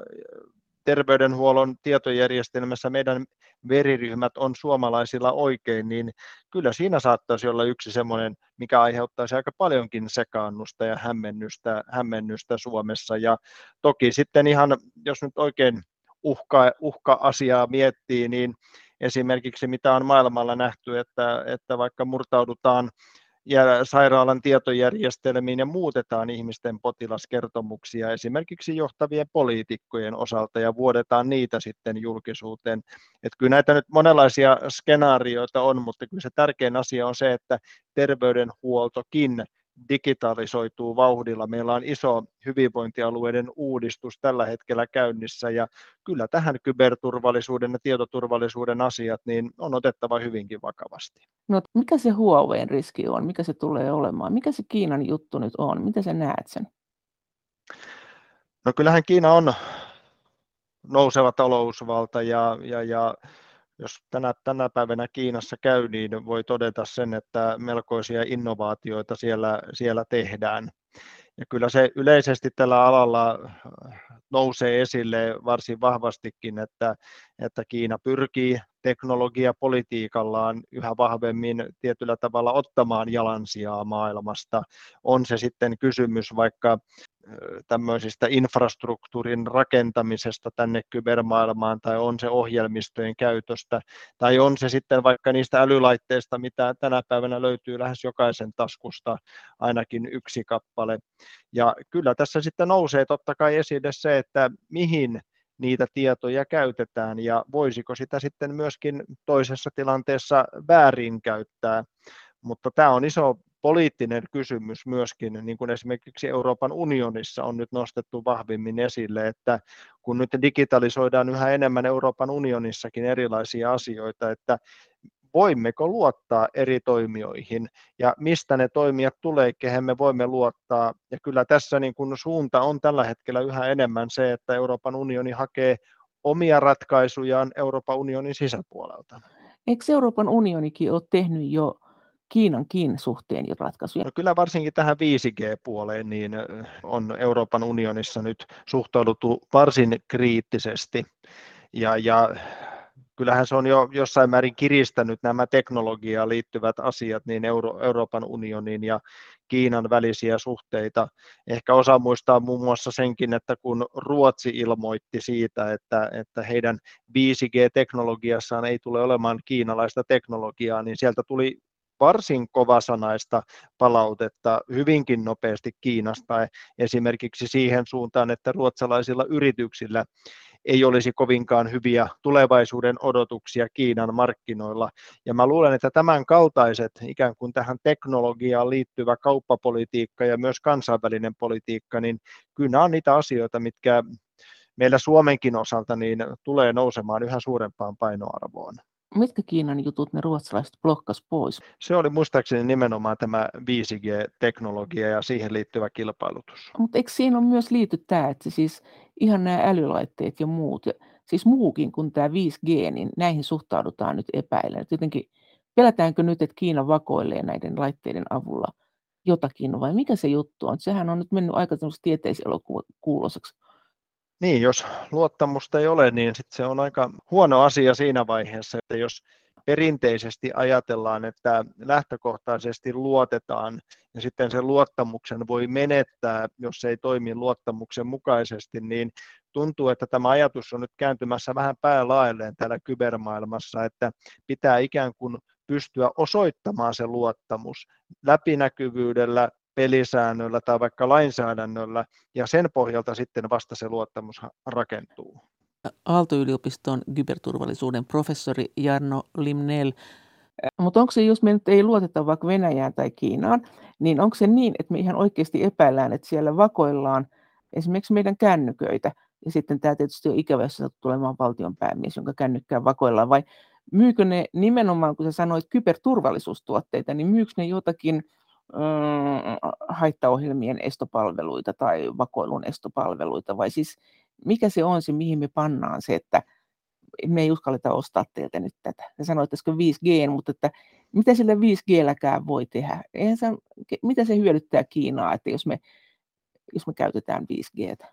terveydenhuollon tietojärjestelmässä meidän veriryhmät on suomalaisilla oikein, niin kyllä siinä saattaisi olla yksi semmoinen, mikä aiheuttaisi aika paljonkin sekaannusta ja hämmennystä, hämmennystä Suomessa. Ja toki sitten ihan, jos nyt oikein uhka, uhka-asiaa miettii, niin esimerkiksi mitä on maailmalla nähty, että, että vaikka murtaudutaan ja sairaalan tietojärjestelmiin ja muutetaan ihmisten potilaskertomuksia esimerkiksi johtavien poliitikkojen osalta ja vuodetaan niitä sitten julkisuuteen. Että kyllä näitä nyt monenlaisia skenaarioita on, mutta kyllä se tärkein asia on se, että terveydenhuoltokin digitalisoituu vauhdilla. Meillä on iso hyvinvointialueiden uudistus tällä hetkellä käynnissä ja kyllä tähän kyberturvallisuuden ja tietoturvallisuuden asiat niin on otettava hyvinkin vakavasti. No, mikä se Huaweiin riski on? Mikä se tulee olemaan? Mikä se Kiinan juttu nyt on? Miten sä näet sen? No kyllähän Kiina on nouseva talousvalta ja, ja, ja jos tänä, tänä päivänä Kiinassa käy, niin voi todeta sen, että melkoisia innovaatioita siellä, siellä tehdään. Ja kyllä se yleisesti tällä alalla nousee esille varsin vahvastikin, että, että Kiina pyrkii teknologiapolitiikallaan yhä vahvemmin tietyllä tavalla ottamaan jalansijaa maailmasta. On se sitten kysymys vaikka tämmöisistä infrastruktuurin rakentamisesta tänne kybermaailmaan, tai on se ohjelmistojen käytöstä, tai on se sitten vaikka niistä älylaitteista, mitä tänä päivänä löytyy lähes jokaisen taskusta ainakin yksi kappale. Ja kyllä tässä sitten nousee totta kai esille se, että mihin niitä tietoja käytetään ja voisiko sitä sitten myöskin toisessa tilanteessa väärin käyttää. Mutta tämä on iso poliittinen kysymys myöskin, niin kuin esimerkiksi Euroopan unionissa on nyt nostettu vahvimmin esille, että kun nyt digitalisoidaan yhä enemmän Euroopan unionissakin erilaisia asioita, että voimmeko luottaa eri toimijoihin ja mistä ne toimijat tulee, kehen me voimme luottaa. Ja kyllä tässä niin kuin suunta on tällä hetkellä yhä enemmän se, että Euroopan unioni hakee omia ratkaisujaan Euroopan unionin sisäpuolelta. Eikö Euroopan unionikin ole tehnyt jo Kiinankin suhteen jo ratkaisuja? No kyllä varsinkin tähän 5G-puoleen niin on Euroopan unionissa nyt suhtauduttu varsin kriittisesti. Ja, ja kyllähän se on jo jossain määrin kiristänyt nämä teknologiaan liittyvät asiat niin Euro, Euroopan unionin ja Kiinan välisiä suhteita. Ehkä osa muistaa muun muassa senkin, että kun Ruotsi ilmoitti siitä, että, että heidän 5G-teknologiassaan ei tule olemaan kiinalaista teknologiaa, niin sieltä tuli varsin kovasanaista palautetta hyvinkin nopeasti Kiinasta, esimerkiksi siihen suuntaan, että ruotsalaisilla yrityksillä ei olisi kovinkaan hyviä tulevaisuuden odotuksia Kiinan markkinoilla. Ja mä luulen, että tämän kaltaiset ikään kuin tähän teknologiaan liittyvä kauppapolitiikka ja myös kansainvälinen politiikka, niin kyllä nämä on niitä asioita, mitkä meillä Suomenkin osalta niin tulee nousemaan yhä suurempaan painoarvoon mitkä Kiinan jutut ne ruotsalaiset blokkas pois? Se oli muistaakseni nimenomaan tämä 5G-teknologia ja siihen liittyvä kilpailutus. Mutta eikö siinä on myös liity tämä, että siis ihan nämä älylaitteet ja muut, ja siis muukin kuin tämä 5G, niin näihin suhtaudutaan nyt epäilen. Että jotenkin pelätäänkö nyt, että Kiina vakoilee näiden laitteiden avulla jotakin vai mikä se juttu on? Sehän on nyt mennyt aika kuuloseksi. Niin, jos luottamusta ei ole, niin sit se on aika huono asia siinä vaiheessa, että jos perinteisesti ajatellaan, että lähtökohtaisesti luotetaan ja sitten sen luottamuksen voi menettää, jos ei toimi luottamuksen mukaisesti, niin tuntuu, että tämä ajatus on nyt kääntymässä vähän päälaelleen täällä kybermaailmassa, että pitää ikään kuin pystyä osoittamaan se luottamus läpinäkyvyydellä, pelisäännöllä tai vaikka lainsäädännöllä, ja sen pohjalta sitten vasta se luottamus rakentuu. Aalto-yliopiston kyberturvallisuuden professori Jarno Limnell. Mutta onko se, jos me nyt ei luoteta vaikka Venäjään tai Kiinaan, niin onko se niin, että me ihan oikeasti epäillään, että siellä vakoillaan esimerkiksi meidän kännyköitä, ja sitten tämä tietysti on ikävä, jos tulemaan valtion päämies, jonka kännykkään vakoillaan, vai myykö ne nimenomaan, kun sä sanoit kyberturvallisuustuotteita, niin myykö ne jotakin mm, haittaohjelmien estopalveluita tai vakoilun estopalveluita, vai siis mikä se on se, mihin me pannaan se, että me ei uskalleta ostaa teiltä nyt tätä. Ja sanoit äsken 5G, mutta että mitä sillä 5Gläkään voi tehdä? Eihän se, mitä se hyödyttää Kiinaa, että jos me, jos me käytetään 5Gtä?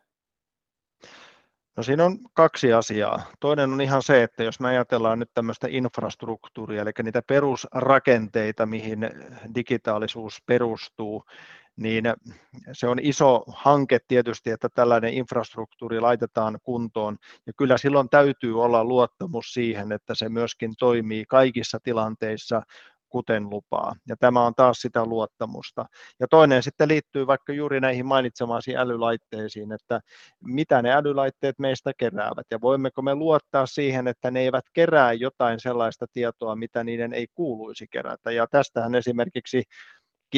No siinä on kaksi asiaa. Toinen on ihan se, että jos me ajatellaan nyt tämmöistä infrastruktuuria, eli niitä perusrakenteita, mihin digitaalisuus perustuu, niin se on iso hanke tietysti, että tällainen infrastruktuuri laitetaan kuntoon, ja kyllä silloin täytyy olla luottamus siihen, että se myöskin toimii kaikissa tilanteissa kuten lupaa. Ja tämä on taas sitä luottamusta. Ja toinen sitten liittyy vaikka juuri näihin mainitsemaisiin älylaitteisiin, että mitä ne älylaitteet meistä keräävät ja voimmeko me luottaa siihen, että ne eivät kerää jotain sellaista tietoa, mitä niiden ei kuuluisi kerätä. Ja tästähän esimerkiksi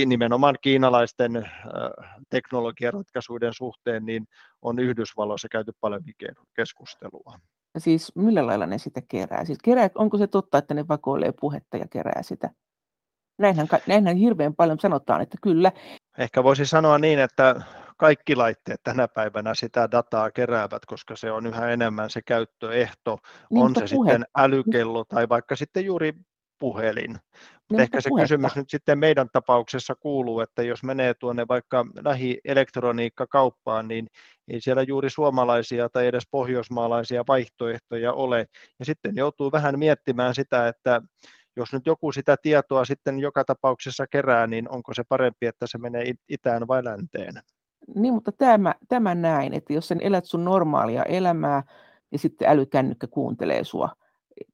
nimenomaan kiinalaisten teknologiaratkaisuiden suhteen niin on Yhdysvalloissa käyty paljon keskustelua. Siis millä lailla ne sitä kerää? Siis kerää, onko se totta, että ne vakoilee puhetta ja kerää sitä? Näinhän, näinhän hirveän paljon sanotaan, että kyllä. Ehkä voisi sanoa niin, että kaikki laitteet tänä päivänä sitä dataa keräävät, koska se on yhä enemmän se käyttöehto, niin, on se puhe. sitten älykello tai vaikka sitten juuri puhelin. Niin, ehkä se puhetta. kysymys nyt sitten meidän tapauksessa kuuluu, että jos menee tuonne vaikka lähielektroniikkakauppaan, niin ei siellä juuri suomalaisia tai edes pohjoismaalaisia vaihtoehtoja ole. Ja sitten joutuu vähän miettimään sitä, että jos nyt joku sitä tietoa sitten joka tapauksessa kerää, niin onko se parempi, että se menee itään vai länteen? Niin, mutta tämä, tämä näin, että jos sen elät sun normaalia elämää ja sitten älykännykkä kuuntelee sua.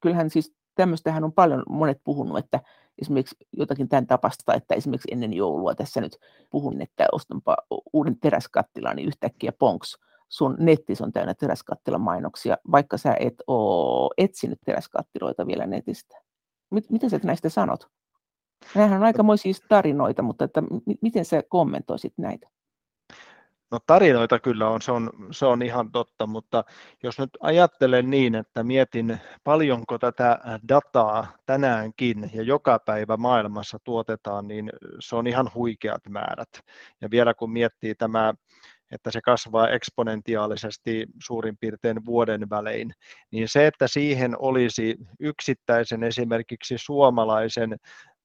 Kyllähän siis tämmöistähän on paljon monet puhunut, että esimerkiksi jotakin tämän tapasta, että esimerkiksi ennen joulua tässä nyt puhun, että ostanpa uuden teräskattilan, niin yhtäkkiä ponks, sun nettis on täynnä teräskattilan mainoksia, vaikka sä et ole etsinyt teräskattiloita vielä netistä. Mitä sä näistä sanot? Nämähän on aikamoisia tarinoita, mutta että miten sä kommentoisit näitä? No tarinoita kyllä on se, on, se on ihan totta, mutta jos nyt ajattelen niin, että mietin paljonko tätä dataa tänäänkin ja joka päivä maailmassa tuotetaan, niin se on ihan huikeat määrät. Ja vielä kun miettii tämä että se kasvaa eksponentiaalisesti suurin piirtein vuoden välein, niin se, että siihen olisi yksittäisen esimerkiksi suomalaisen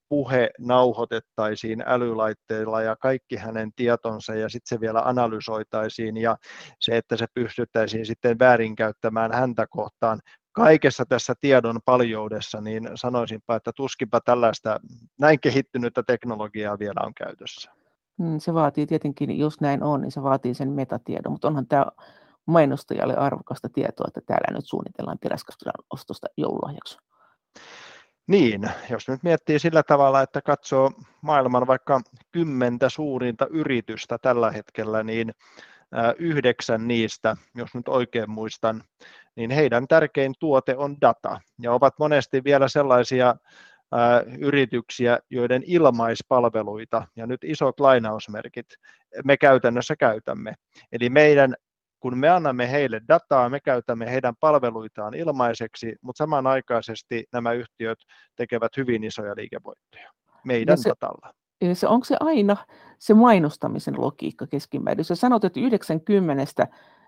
puhe nauhoitettaisiin älylaitteilla ja kaikki hänen tietonsa ja sitten se vielä analysoitaisiin ja se, että se pystyttäisiin sitten väärinkäyttämään häntä kohtaan kaikessa tässä tiedon paljoudessa, niin sanoisinpa, että tuskinpa tällaista näin kehittynyttä teknologiaa vielä on käytössä. Mm, se vaatii tietenkin, jos näin on, niin se vaatii sen metatiedon, mutta onhan tämä mainostajalle arvokasta tietoa, että täällä nyt suunnitellaan ostosta joululahjaksi. Niin, jos nyt miettii sillä tavalla, että katsoo maailman vaikka kymmentä suurinta yritystä tällä hetkellä, niin yhdeksän niistä, jos nyt oikein muistan, niin heidän tärkein tuote on data. Ja ovat monesti vielä sellaisia yrityksiä, joiden ilmaispalveluita, ja nyt isot lainausmerkit, me käytännössä käytämme. Eli meidän kun me annamme heille dataa, me käytämme heidän palveluitaan ilmaiseksi, mutta samanaikaisesti nämä yhtiöt tekevät hyvin isoja liikevoittoja meidän se, datalla. Se, onko se aina se mainostamisen logiikka keskimäärin? Jos sanot, että 90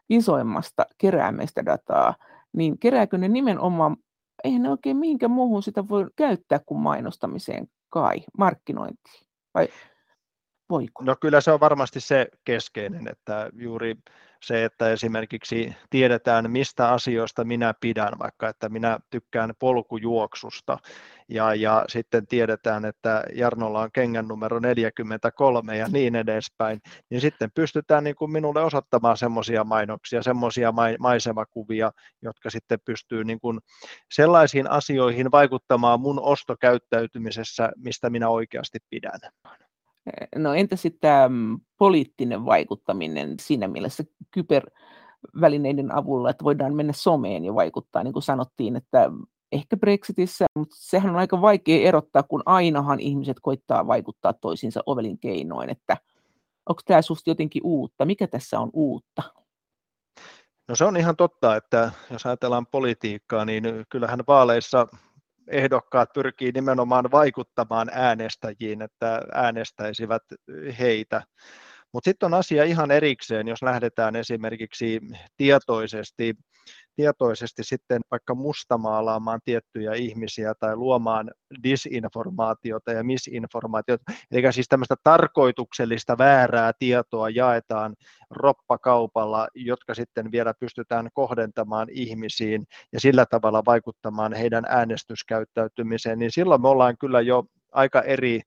isoimmasta keräämistä dataa, niin kerääkö ne nimenomaan, eihän ne oikein mihinkään muuhun sitä voi käyttää kuin mainostamiseen kai, markkinointiin? Vai voiko? No kyllä se on varmasti se keskeinen, että juuri se, että esimerkiksi tiedetään, mistä asioista minä pidän, vaikka että minä tykkään polkujuoksusta, ja, ja sitten tiedetään, että Jarnolla on kengän numero 43 ja niin edespäin, niin sitten pystytään niin kuin minulle osoittamaan semmoisia mainoksia, semmoisia maisemakuvia, jotka sitten pystyy niin kuin sellaisiin asioihin vaikuttamaan mun ostokäyttäytymisessä, mistä minä oikeasti pidän. No entä sitten mm, poliittinen vaikuttaminen siinä mielessä kybervälineiden avulla, että voidaan mennä someen ja vaikuttaa, niin kuin sanottiin, että ehkä Brexitissä, mutta sehän on aika vaikea erottaa, kun ainahan ihmiset koittaa vaikuttaa toisiinsa ovelin keinoin, että onko tämä susta jotenkin uutta, mikä tässä on uutta? No se on ihan totta, että jos ajatellaan politiikkaa, niin kyllähän vaaleissa ehdokkaat pyrkii nimenomaan vaikuttamaan äänestäjiin, että äänestäisivät heitä. Mutta sitten on asia ihan erikseen, jos lähdetään esimerkiksi tietoisesti tietoisesti sitten vaikka mustamaalaamaan tiettyjä ihmisiä tai luomaan disinformaatiota ja misinformaatiota. Eli siis tämmöistä tarkoituksellista väärää tietoa jaetaan roppakaupalla, jotka sitten vielä pystytään kohdentamaan ihmisiin ja sillä tavalla vaikuttamaan heidän äänestyskäyttäytymiseen, niin silloin me ollaan kyllä jo aika eri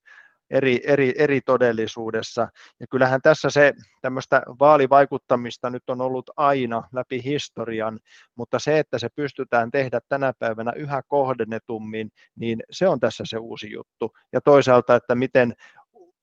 eri, eri, eri todellisuudessa. Ja kyllähän tässä se tämmöistä vaalivaikuttamista nyt on ollut aina läpi historian, mutta se, että se pystytään tehdä tänä päivänä yhä kohdennetummin, niin se on tässä se uusi juttu. Ja toisaalta, että miten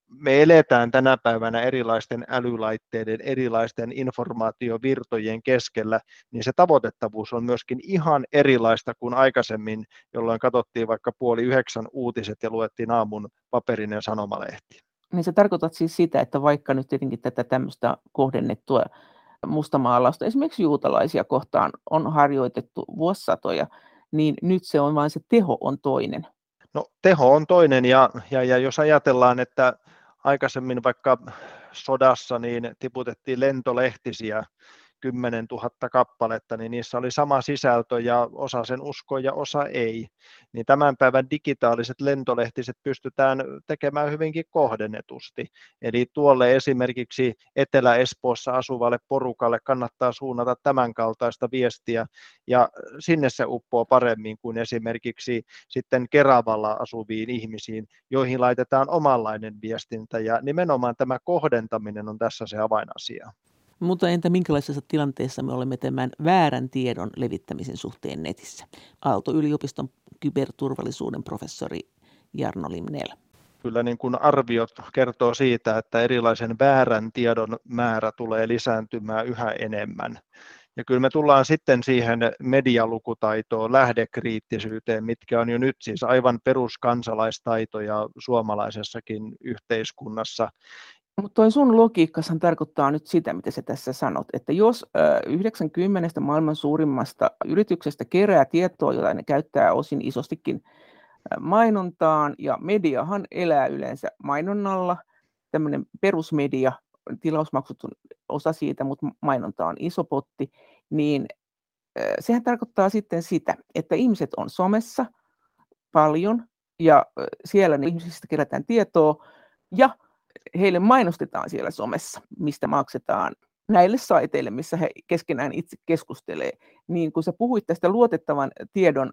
me eletään tänä päivänä erilaisten älylaitteiden, erilaisten informaatiovirtojen keskellä, niin se tavoitettavuus on myöskin ihan erilaista kuin aikaisemmin, jolloin katsottiin vaikka puoli yhdeksän uutiset ja luettiin aamun paperinen sanomalehti. Niin se tarkoitat siis sitä, että vaikka nyt tietenkin tätä tämmöistä kohdennettua mustamaalausta esimerkiksi juutalaisia kohtaan on harjoitettu vuosisatoja, niin nyt se on vain se teho on toinen. No teho on toinen ja, ja, ja jos ajatellaan, että aikaisemmin vaikka sodassa niin tiputettiin lentolehtisiä 10 000 kappaletta, niin niissä oli sama sisältö ja osa sen uskoi ja osa ei. Niin tämän päivän digitaaliset lentolehtiset pystytään tekemään hyvinkin kohdennetusti. Eli tuolle esimerkiksi Etelä-Espoossa asuvalle porukalle kannattaa suunnata tämän kaltaista viestiä ja sinne se uppoo paremmin kuin esimerkiksi sitten Keravalla asuviin ihmisiin, joihin laitetaan omanlainen viestintä ja nimenomaan tämä kohdentaminen on tässä se avainasia. Mutta entä minkälaisessa tilanteessa me olemme tämän väärän tiedon levittämisen suhteen netissä? Aalto-yliopiston kyberturvallisuuden professori Jarno Limnel. Kyllä niin kuin arviot kertoo siitä, että erilaisen väärän tiedon määrä tulee lisääntymään yhä enemmän. Ja kyllä me tullaan sitten siihen medialukutaitoon, lähdekriittisyyteen, mitkä on jo nyt siis aivan peruskansalaistaitoja suomalaisessakin yhteiskunnassa. Mutta toi sun logiikkahan tarkoittaa nyt sitä, mitä sä tässä sanot, että jos 90 maailman suurimmasta yrityksestä kerää tietoa, jota ne käyttää osin isostikin mainontaan, ja mediahan elää yleensä mainonnalla, tämmöinen perusmedia, tilausmaksut on osa siitä, mutta mainonta on iso potti, niin sehän tarkoittaa sitten sitä, että ihmiset on somessa paljon, ja siellä ihmisistä kerätään tietoa, ja heille mainostetaan siellä somessa, mistä maksetaan näille saiteille, missä he keskenään itse keskustelee, niin kun sä puhuit tästä luotettavan tiedon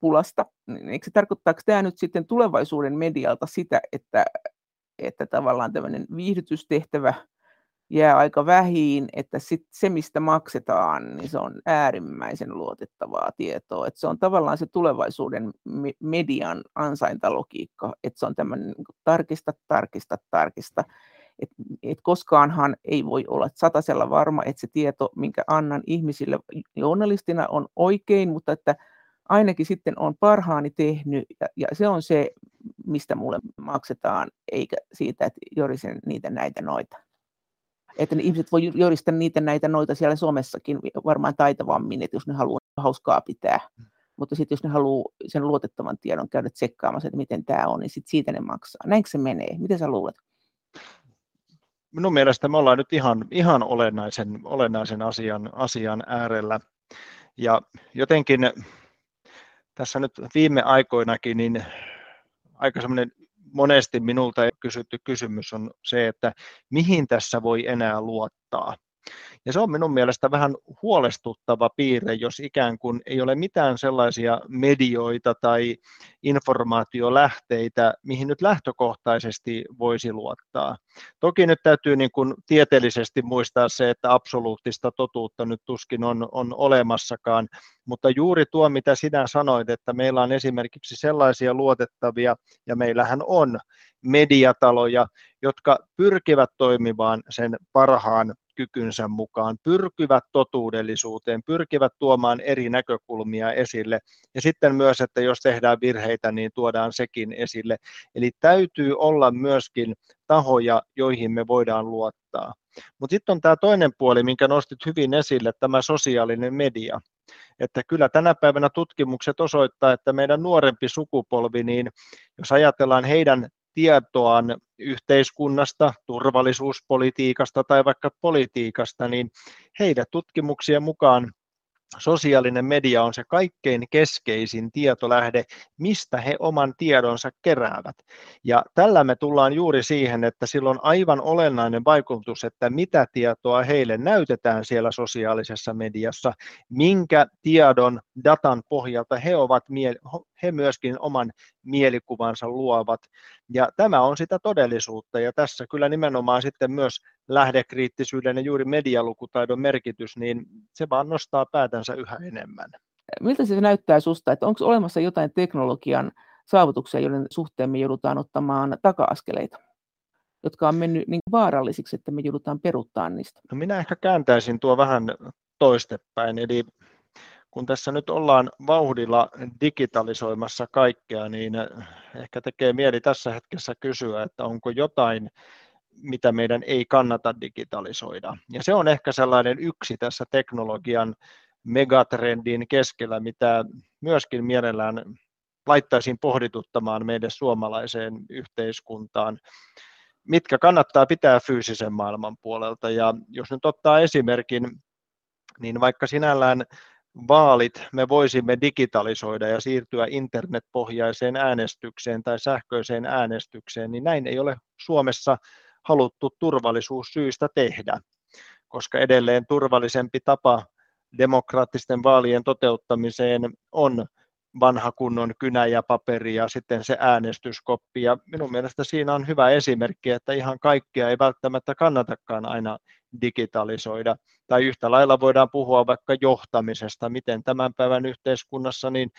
pulasta, niin eikö se tarkoittaako tämä nyt sitten tulevaisuuden medialta sitä, että, että tavallaan tämmöinen viihdytystehtävä jää aika vähiin, että sit se, mistä maksetaan, niin se on äärimmäisen luotettavaa tietoa. Että se on tavallaan se tulevaisuuden median ansaintalogiikka, että se on tämmöinen niin tarkista, tarkista, tarkista. Et, et koskaanhan ei voi olla satasella varma, että se tieto, minkä annan ihmisille journalistina on oikein, mutta että ainakin sitten on parhaani tehnyt ja, ja se on se, mistä mulle maksetaan, eikä siitä, että jorisen niitä näitä noita että ne ihmiset voi joristaa niitä näitä noita siellä somessakin varmaan taitavammin, että jos ne haluaa hauskaa pitää. Mm. Mutta sitten jos ne haluaa sen luotettavan tiedon käydä tsekkaamassa, että miten tämä on, niin sit siitä ne maksaa. Näinkö se menee? Miten sä luulet? Minun mielestä me ollaan nyt ihan, ihan olennaisen, olennaisen asian, asian äärellä. Ja jotenkin tässä nyt viime aikoinakin niin aika semmoinen monesti minulta kysytty kysymys on se, että mihin tässä voi enää luottaa. Ja se on minun mielestä vähän huolestuttava piirre, jos ikään kuin ei ole mitään sellaisia medioita tai informaatiolähteitä, mihin nyt lähtökohtaisesti voisi luottaa. Toki nyt täytyy niin kuin tieteellisesti muistaa se, että absoluuttista totuutta nyt tuskin on, on olemassakaan, mutta juuri tuo, mitä sinä sanoit, että meillä on esimerkiksi sellaisia luotettavia, ja meillähän on mediataloja, jotka pyrkivät toimimaan sen parhaan kykynsä mukaan, pyrkivät totuudellisuuteen, pyrkivät tuomaan eri näkökulmia esille. Ja sitten myös, että jos tehdään virheitä, niin tuodaan sekin esille. Eli täytyy olla myöskin tahoja, joihin me voidaan luottaa. Mutta sitten on tämä toinen puoli, minkä nostit hyvin esille, tämä sosiaalinen media. Että kyllä tänä päivänä tutkimukset osoittaa, että meidän nuorempi sukupolvi, niin jos ajatellaan heidän tietoaan yhteiskunnasta, turvallisuuspolitiikasta tai vaikka politiikasta, niin heidän tutkimuksien mukaan sosiaalinen media on se kaikkein keskeisin tietolähde, mistä he oman tiedonsa keräävät. Ja tällä me tullaan juuri siihen, että sillä on aivan olennainen vaikutus, että mitä tietoa heille näytetään siellä sosiaalisessa mediassa, minkä tiedon, datan pohjalta he, ovat, he myöskin oman mielikuvansa luovat. Ja tämä on sitä todellisuutta, ja tässä kyllä nimenomaan sitten myös lähdekriittisyyden ja juuri medialukutaidon merkitys, niin se vaan nostaa päätänsä yhä enemmän. Miltä se näyttää susta, että onko olemassa jotain teknologian saavutuksia, joiden suhteen me joudutaan ottamaan taka-askeleita, jotka on mennyt niin vaarallisiksi, että me joudutaan peruuttaa niistä? No minä ehkä kääntäisin tuo vähän toistepäin, eli kun tässä nyt ollaan vauhdilla digitalisoimassa kaikkea, niin ehkä tekee mieli tässä hetkessä kysyä, että onko jotain mitä meidän ei kannata digitalisoida. Ja se on ehkä sellainen yksi tässä teknologian megatrendin keskellä, mitä myöskin mielellään laittaisin pohdituttamaan meidän suomalaiseen yhteiskuntaan, mitkä kannattaa pitää fyysisen maailman puolelta. Ja jos nyt ottaa esimerkin, niin vaikka sinällään vaalit me voisimme digitalisoida ja siirtyä internetpohjaiseen äänestykseen tai sähköiseen äänestykseen, niin näin ei ole Suomessa haluttu turvallisuussyistä tehdä, koska edelleen turvallisempi tapa demokraattisten vaalien toteuttamiseen on vanha kunnon kynä ja paperi ja sitten se äänestyskoppi. Ja minun mielestä siinä on hyvä esimerkki, että ihan kaikkia ei välttämättä kannatakaan aina digitalisoida. Tai yhtä lailla voidaan puhua vaikka johtamisesta, miten tämän päivän yhteiskunnassa niin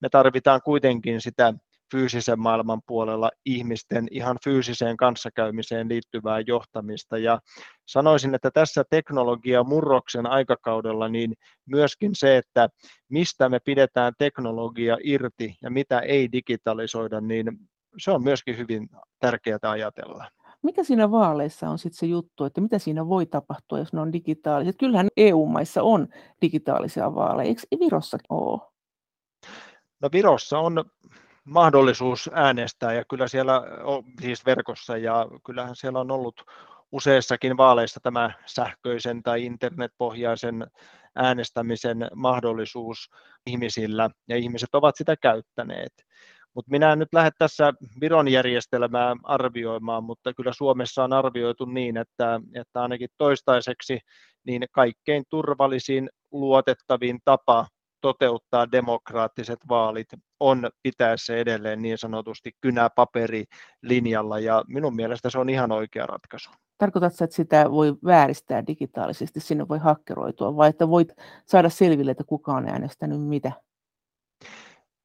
me tarvitaan kuitenkin sitä fyysisen maailman puolella ihmisten ihan fyysiseen kanssakäymiseen liittyvää johtamista. Ja sanoisin, että tässä teknologiamurroksen aikakaudella niin myöskin se, että mistä me pidetään teknologia irti ja mitä ei digitalisoida, niin se on myöskin hyvin tärkeää ajatella. Mikä siinä vaaleissa on sitten se juttu, että mitä siinä voi tapahtua, jos ne on digitaaliset? Kyllähän EU-maissa on digitaalisia vaaleja, eikö Virossakin ole? No Virossa on mahdollisuus äänestää ja kyllä siellä siis verkossa ja kyllähän siellä on ollut useissakin vaaleissa tämä sähköisen tai internetpohjaisen äänestämisen mahdollisuus ihmisillä ja ihmiset ovat sitä käyttäneet. Mutta minä en nyt lähde tässä Viron järjestelmää arvioimaan, mutta kyllä Suomessa on arvioitu niin, että, että ainakin toistaiseksi niin kaikkein turvallisin, luotettavin tapa toteuttaa demokraattiset vaalit on pitää se edelleen niin sanotusti kynäpaperilinjalla ja minun mielestä se on ihan oikea ratkaisu. Tarkoitatko, että sitä voi vääristää digitaalisesti, sinne voi hakkeroitua vai että voit saada selville, että kuka on äänestänyt mitä?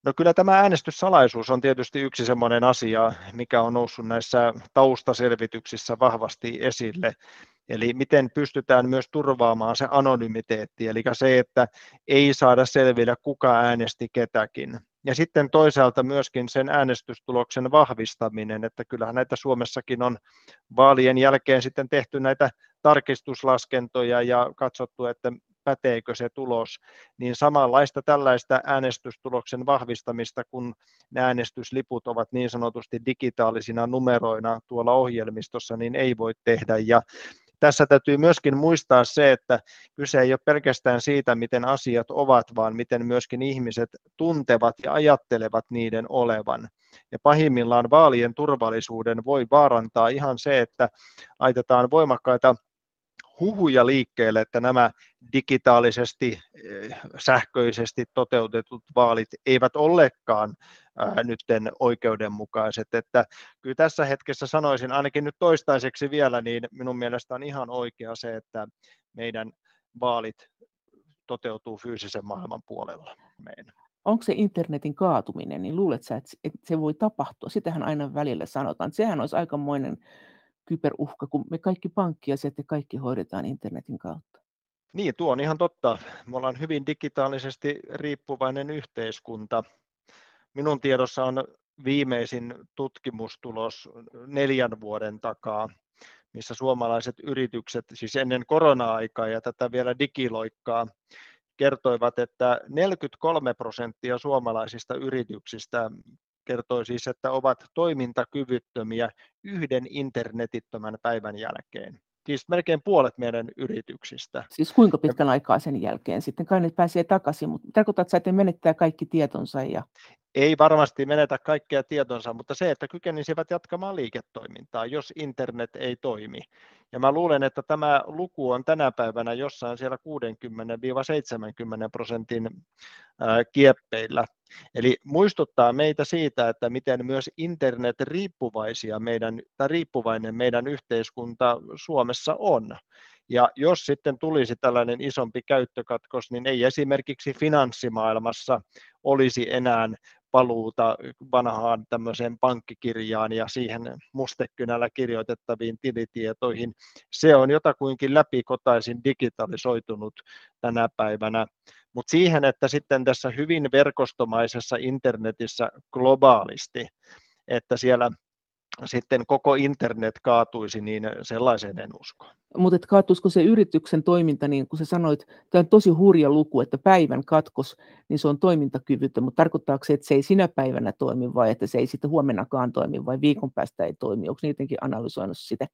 No kyllä tämä äänestyssalaisuus on tietysti yksi sellainen asia, mikä on noussut näissä taustaselvityksissä vahvasti esille. Eli miten pystytään myös turvaamaan se anonymiteetti, eli se, että ei saada selville, kuka äänesti ketäkin. Ja sitten toisaalta myöskin sen äänestystuloksen vahvistaminen, että kyllähän näitä Suomessakin on vaalien jälkeen sitten tehty näitä tarkistuslaskentoja ja katsottu, että päteekö se tulos, niin samanlaista tällaista äänestystuloksen vahvistamista, kun ne äänestysliput ovat niin sanotusti digitaalisina numeroina tuolla ohjelmistossa, niin ei voi tehdä. Ja tässä täytyy myöskin muistaa se, että kyse ei ole pelkästään siitä, miten asiat ovat, vaan miten myöskin ihmiset tuntevat ja ajattelevat niiden olevan. Ja pahimmillaan vaalien turvallisuuden voi vaarantaa ihan se, että aitetaan voimakkaita huhuja liikkeelle, että nämä digitaalisesti, eh, sähköisesti toteutetut vaalit eivät ollekaan nytten oikeudenmukaiset. Että kyllä tässä hetkessä sanoisin, ainakin nyt toistaiseksi vielä, niin minun mielestä on ihan oikea se, että meidän vaalit toteutuu fyysisen maailman puolella meidän. Onko se internetin kaatuminen, niin luulet sä, että se voi tapahtua? Sitähän aina välillä sanotaan. Sehän olisi aikamoinen kyberuhka, kun me kaikki pankkiasiat ja kaikki hoidetaan internetin kautta. Niin, tuo on ihan totta. Me ollaan hyvin digitaalisesti riippuvainen yhteiskunta. Minun tiedossa on viimeisin tutkimustulos neljän vuoden takaa, missä suomalaiset yritykset, siis ennen korona-aikaa ja tätä vielä digiloikkaa, kertoivat, että 43 prosenttia suomalaisista yrityksistä kertoi siis, että ovat toimintakyvyttömiä yhden internetittömän päivän jälkeen. Siis melkein puolet meidän yrityksistä. Siis kuinka pitkän aikaa sen jälkeen sitten? Kai ne pääsee takaisin, mutta tarkoitatko että menettää kaikki tietonsa? Ja... Ei varmasti menetä kaikkea tietonsa, mutta se, että kykenisivät jatkamaan liiketoimintaa, jos internet ei toimi. Ja mä luulen, että tämä luku on tänä päivänä jossain siellä 60-70 prosentin kieppeillä. Eli muistuttaa meitä siitä, että miten myös internet riippuvaisia meidän, tai riippuvainen meidän yhteiskunta Suomessa on. Ja jos sitten tulisi tällainen isompi käyttökatkos, niin ei esimerkiksi finanssimaailmassa olisi enää paluuta vanhaan tämmöiseen pankkikirjaan ja siihen mustekynällä kirjoitettaviin tilitietoihin. Se on jotakuinkin läpikotaisin digitalisoitunut tänä päivänä. Mutta siihen, että sitten tässä hyvin verkostomaisessa internetissä globaalisti, että siellä sitten koko internet kaatuisi, niin sellaiseen en usko. Mutta kaatuisiko se yrityksen toiminta, niin kuin sä sanoit, tämä on tosi hurja luku, että päivän katkos, niin se on toimintakyvyttä, mutta tarkoittaako se, että se ei sinä päivänä toimi vai että se ei sitten huomennakaan toimi vai viikon päästä ei toimi? Onko niidenkin analysoinut sitä?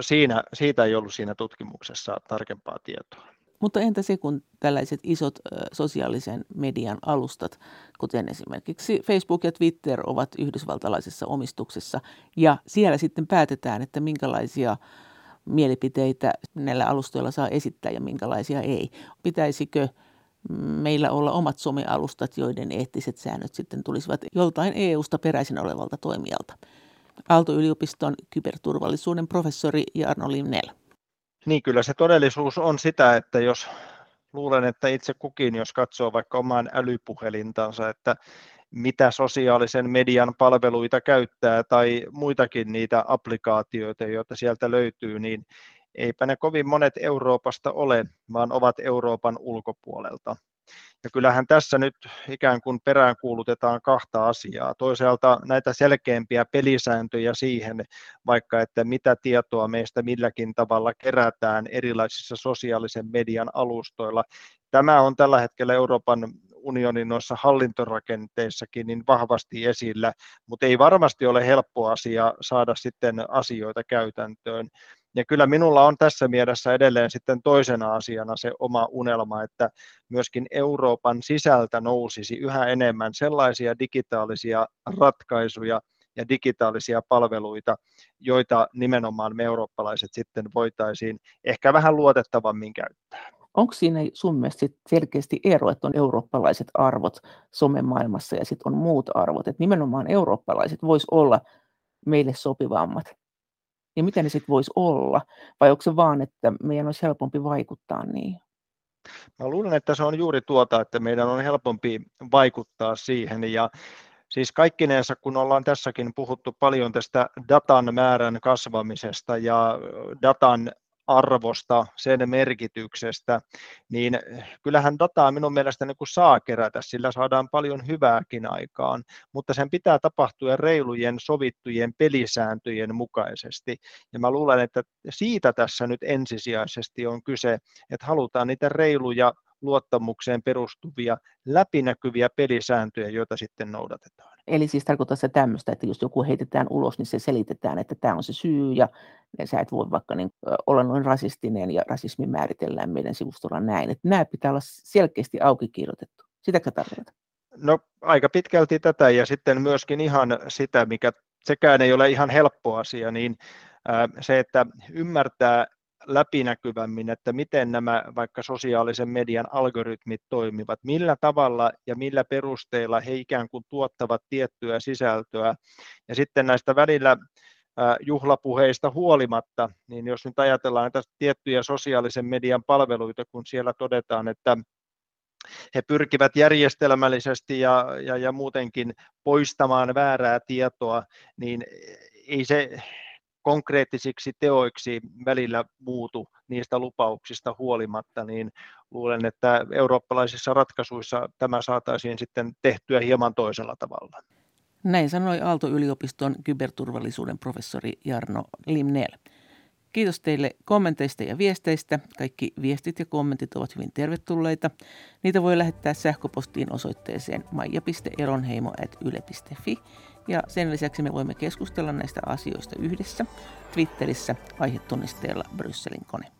Siinä, siitä ei ollut siinä tutkimuksessa tarkempaa tietoa. Mutta entä se, kun tällaiset isot sosiaalisen median alustat, kuten esimerkiksi Facebook ja Twitter, ovat yhdysvaltalaisessa omistuksessa, ja siellä sitten päätetään, että minkälaisia mielipiteitä näillä alustoilla saa esittää ja minkälaisia ei. Pitäisikö meillä olla omat somealustat, joiden eettiset säännöt sitten tulisivat joltain EU-sta peräisin olevalta toimijalta? Aalto-yliopiston kyberturvallisuuden professori Jarno Limnell. Niin kyllä se todellisuus on sitä, että jos luulen, että itse kukin, jos katsoo vaikka omaan älypuhelintansa, että mitä sosiaalisen median palveluita käyttää tai muitakin niitä applikaatioita, joita sieltä löytyy, niin eipä ne kovin monet Euroopasta ole, vaan ovat Euroopan ulkopuolelta. Ja kyllähän tässä nyt ikään kuin peräänkuulutetaan kahta asiaa. Toisaalta näitä selkeämpiä pelisääntöjä siihen, vaikka että mitä tietoa meistä milläkin tavalla kerätään erilaisissa sosiaalisen median alustoilla. Tämä on tällä hetkellä Euroopan unionin noissa hallintorakenteissakin niin vahvasti esillä, mutta ei varmasti ole helppo asia saada sitten asioita käytäntöön. Ja kyllä minulla on tässä mielessä edelleen sitten toisena asiana se oma unelma, että myöskin Euroopan sisältä nousisi yhä enemmän sellaisia digitaalisia ratkaisuja ja digitaalisia palveluita, joita nimenomaan me eurooppalaiset sitten voitaisiin ehkä vähän luotettavammin käyttää. Onko siinä sun mielestä selkeästi ero, että on eurooppalaiset arvot somemaailmassa ja sitten on muut arvot, että nimenomaan eurooppalaiset vois olla meille sopivammat? Ja mitä ne sitten voisi olla? Vai onko se vaan, että meidän olisi helpompi vaikuttaa niin? Mä luulen, että se on juuri tuota, että meidän on helpompi vaikuttaa siihen ja Siis kaikkineensa, kun ollaan tässäkin puhuttu paljon tästä datan määrän kasvamisesta ja datan arvosta, sen merkityksestä, niin kyllähän dataa minun mielestä niin kuin saa kerätä, sillä saadaan paljon hyvääkin aikaan, mutta sen pitää tapahtua reilujen sovittujen pelisääntöjen mukaisesti. Ja mä luulen, että siitä tässä nyt ensisijaisesti on kyse, että halutaan niitä reiluja luottamukseen perustuvia läpinäkyviä pelisääntöjä, joita sitten noudatetaan. Eli siis tarkoittaa se tämmöistä, että jos joku heitetään ulos, niin se selitetään, että tämä on se syy ja sä et voi vaikka niin, olla noin rasistinen ja rasismi määritellään meidän sivustolla näin. Että nämä pitää olla selkeästi auki kirjoitettu. Sitäkö tarkoitat? No aika pitkälti tätä ja sitten myöskin ihan sitä, mikä sekään ei ole ihan helppo asia, niin se, että ymmärtää läpinäkyvämmin, että miten nämä vaikka sosiaalisen median algoritmit toimivat, millä tavalla ja millä perusteilla he ikään kuin tuottavat tiettyä sisältöä. Ja sitten näistä välillä juhlapuheista huolimatta, niin jos nyt ajatellaan näitä tiettyjä sosiaalisen median palveluita, kun siellä todetaan, että he pyrkivät järjestelmällisesti ja, ja, ja muutenkin poistamaan väärää tietoa, niin ei se konkreettisiksi teoiksi välillä muutu niistä lupauksista huolimatta, niin luulen, että eurooppalaisissa ratkaisuissa tämä saataisiin sitten tehtyä hieman toisella tavalla. Näin sanoi Aalto-yliopiston kyberturvallisuuden professori Jarno Limnell. Kiitos teille kommenteista ja viesteistä. Kaikki viestit ja kommentit ovat hyvin tervetulleita. Niitä voi lähettää sähköpostiin osoitteeseen maija.eronheimo.yle.fi. Ja sen lisäksi me voimme keskustella näistä asioista yhdessä Twitterissä aihetunnisteella Brysselin kone.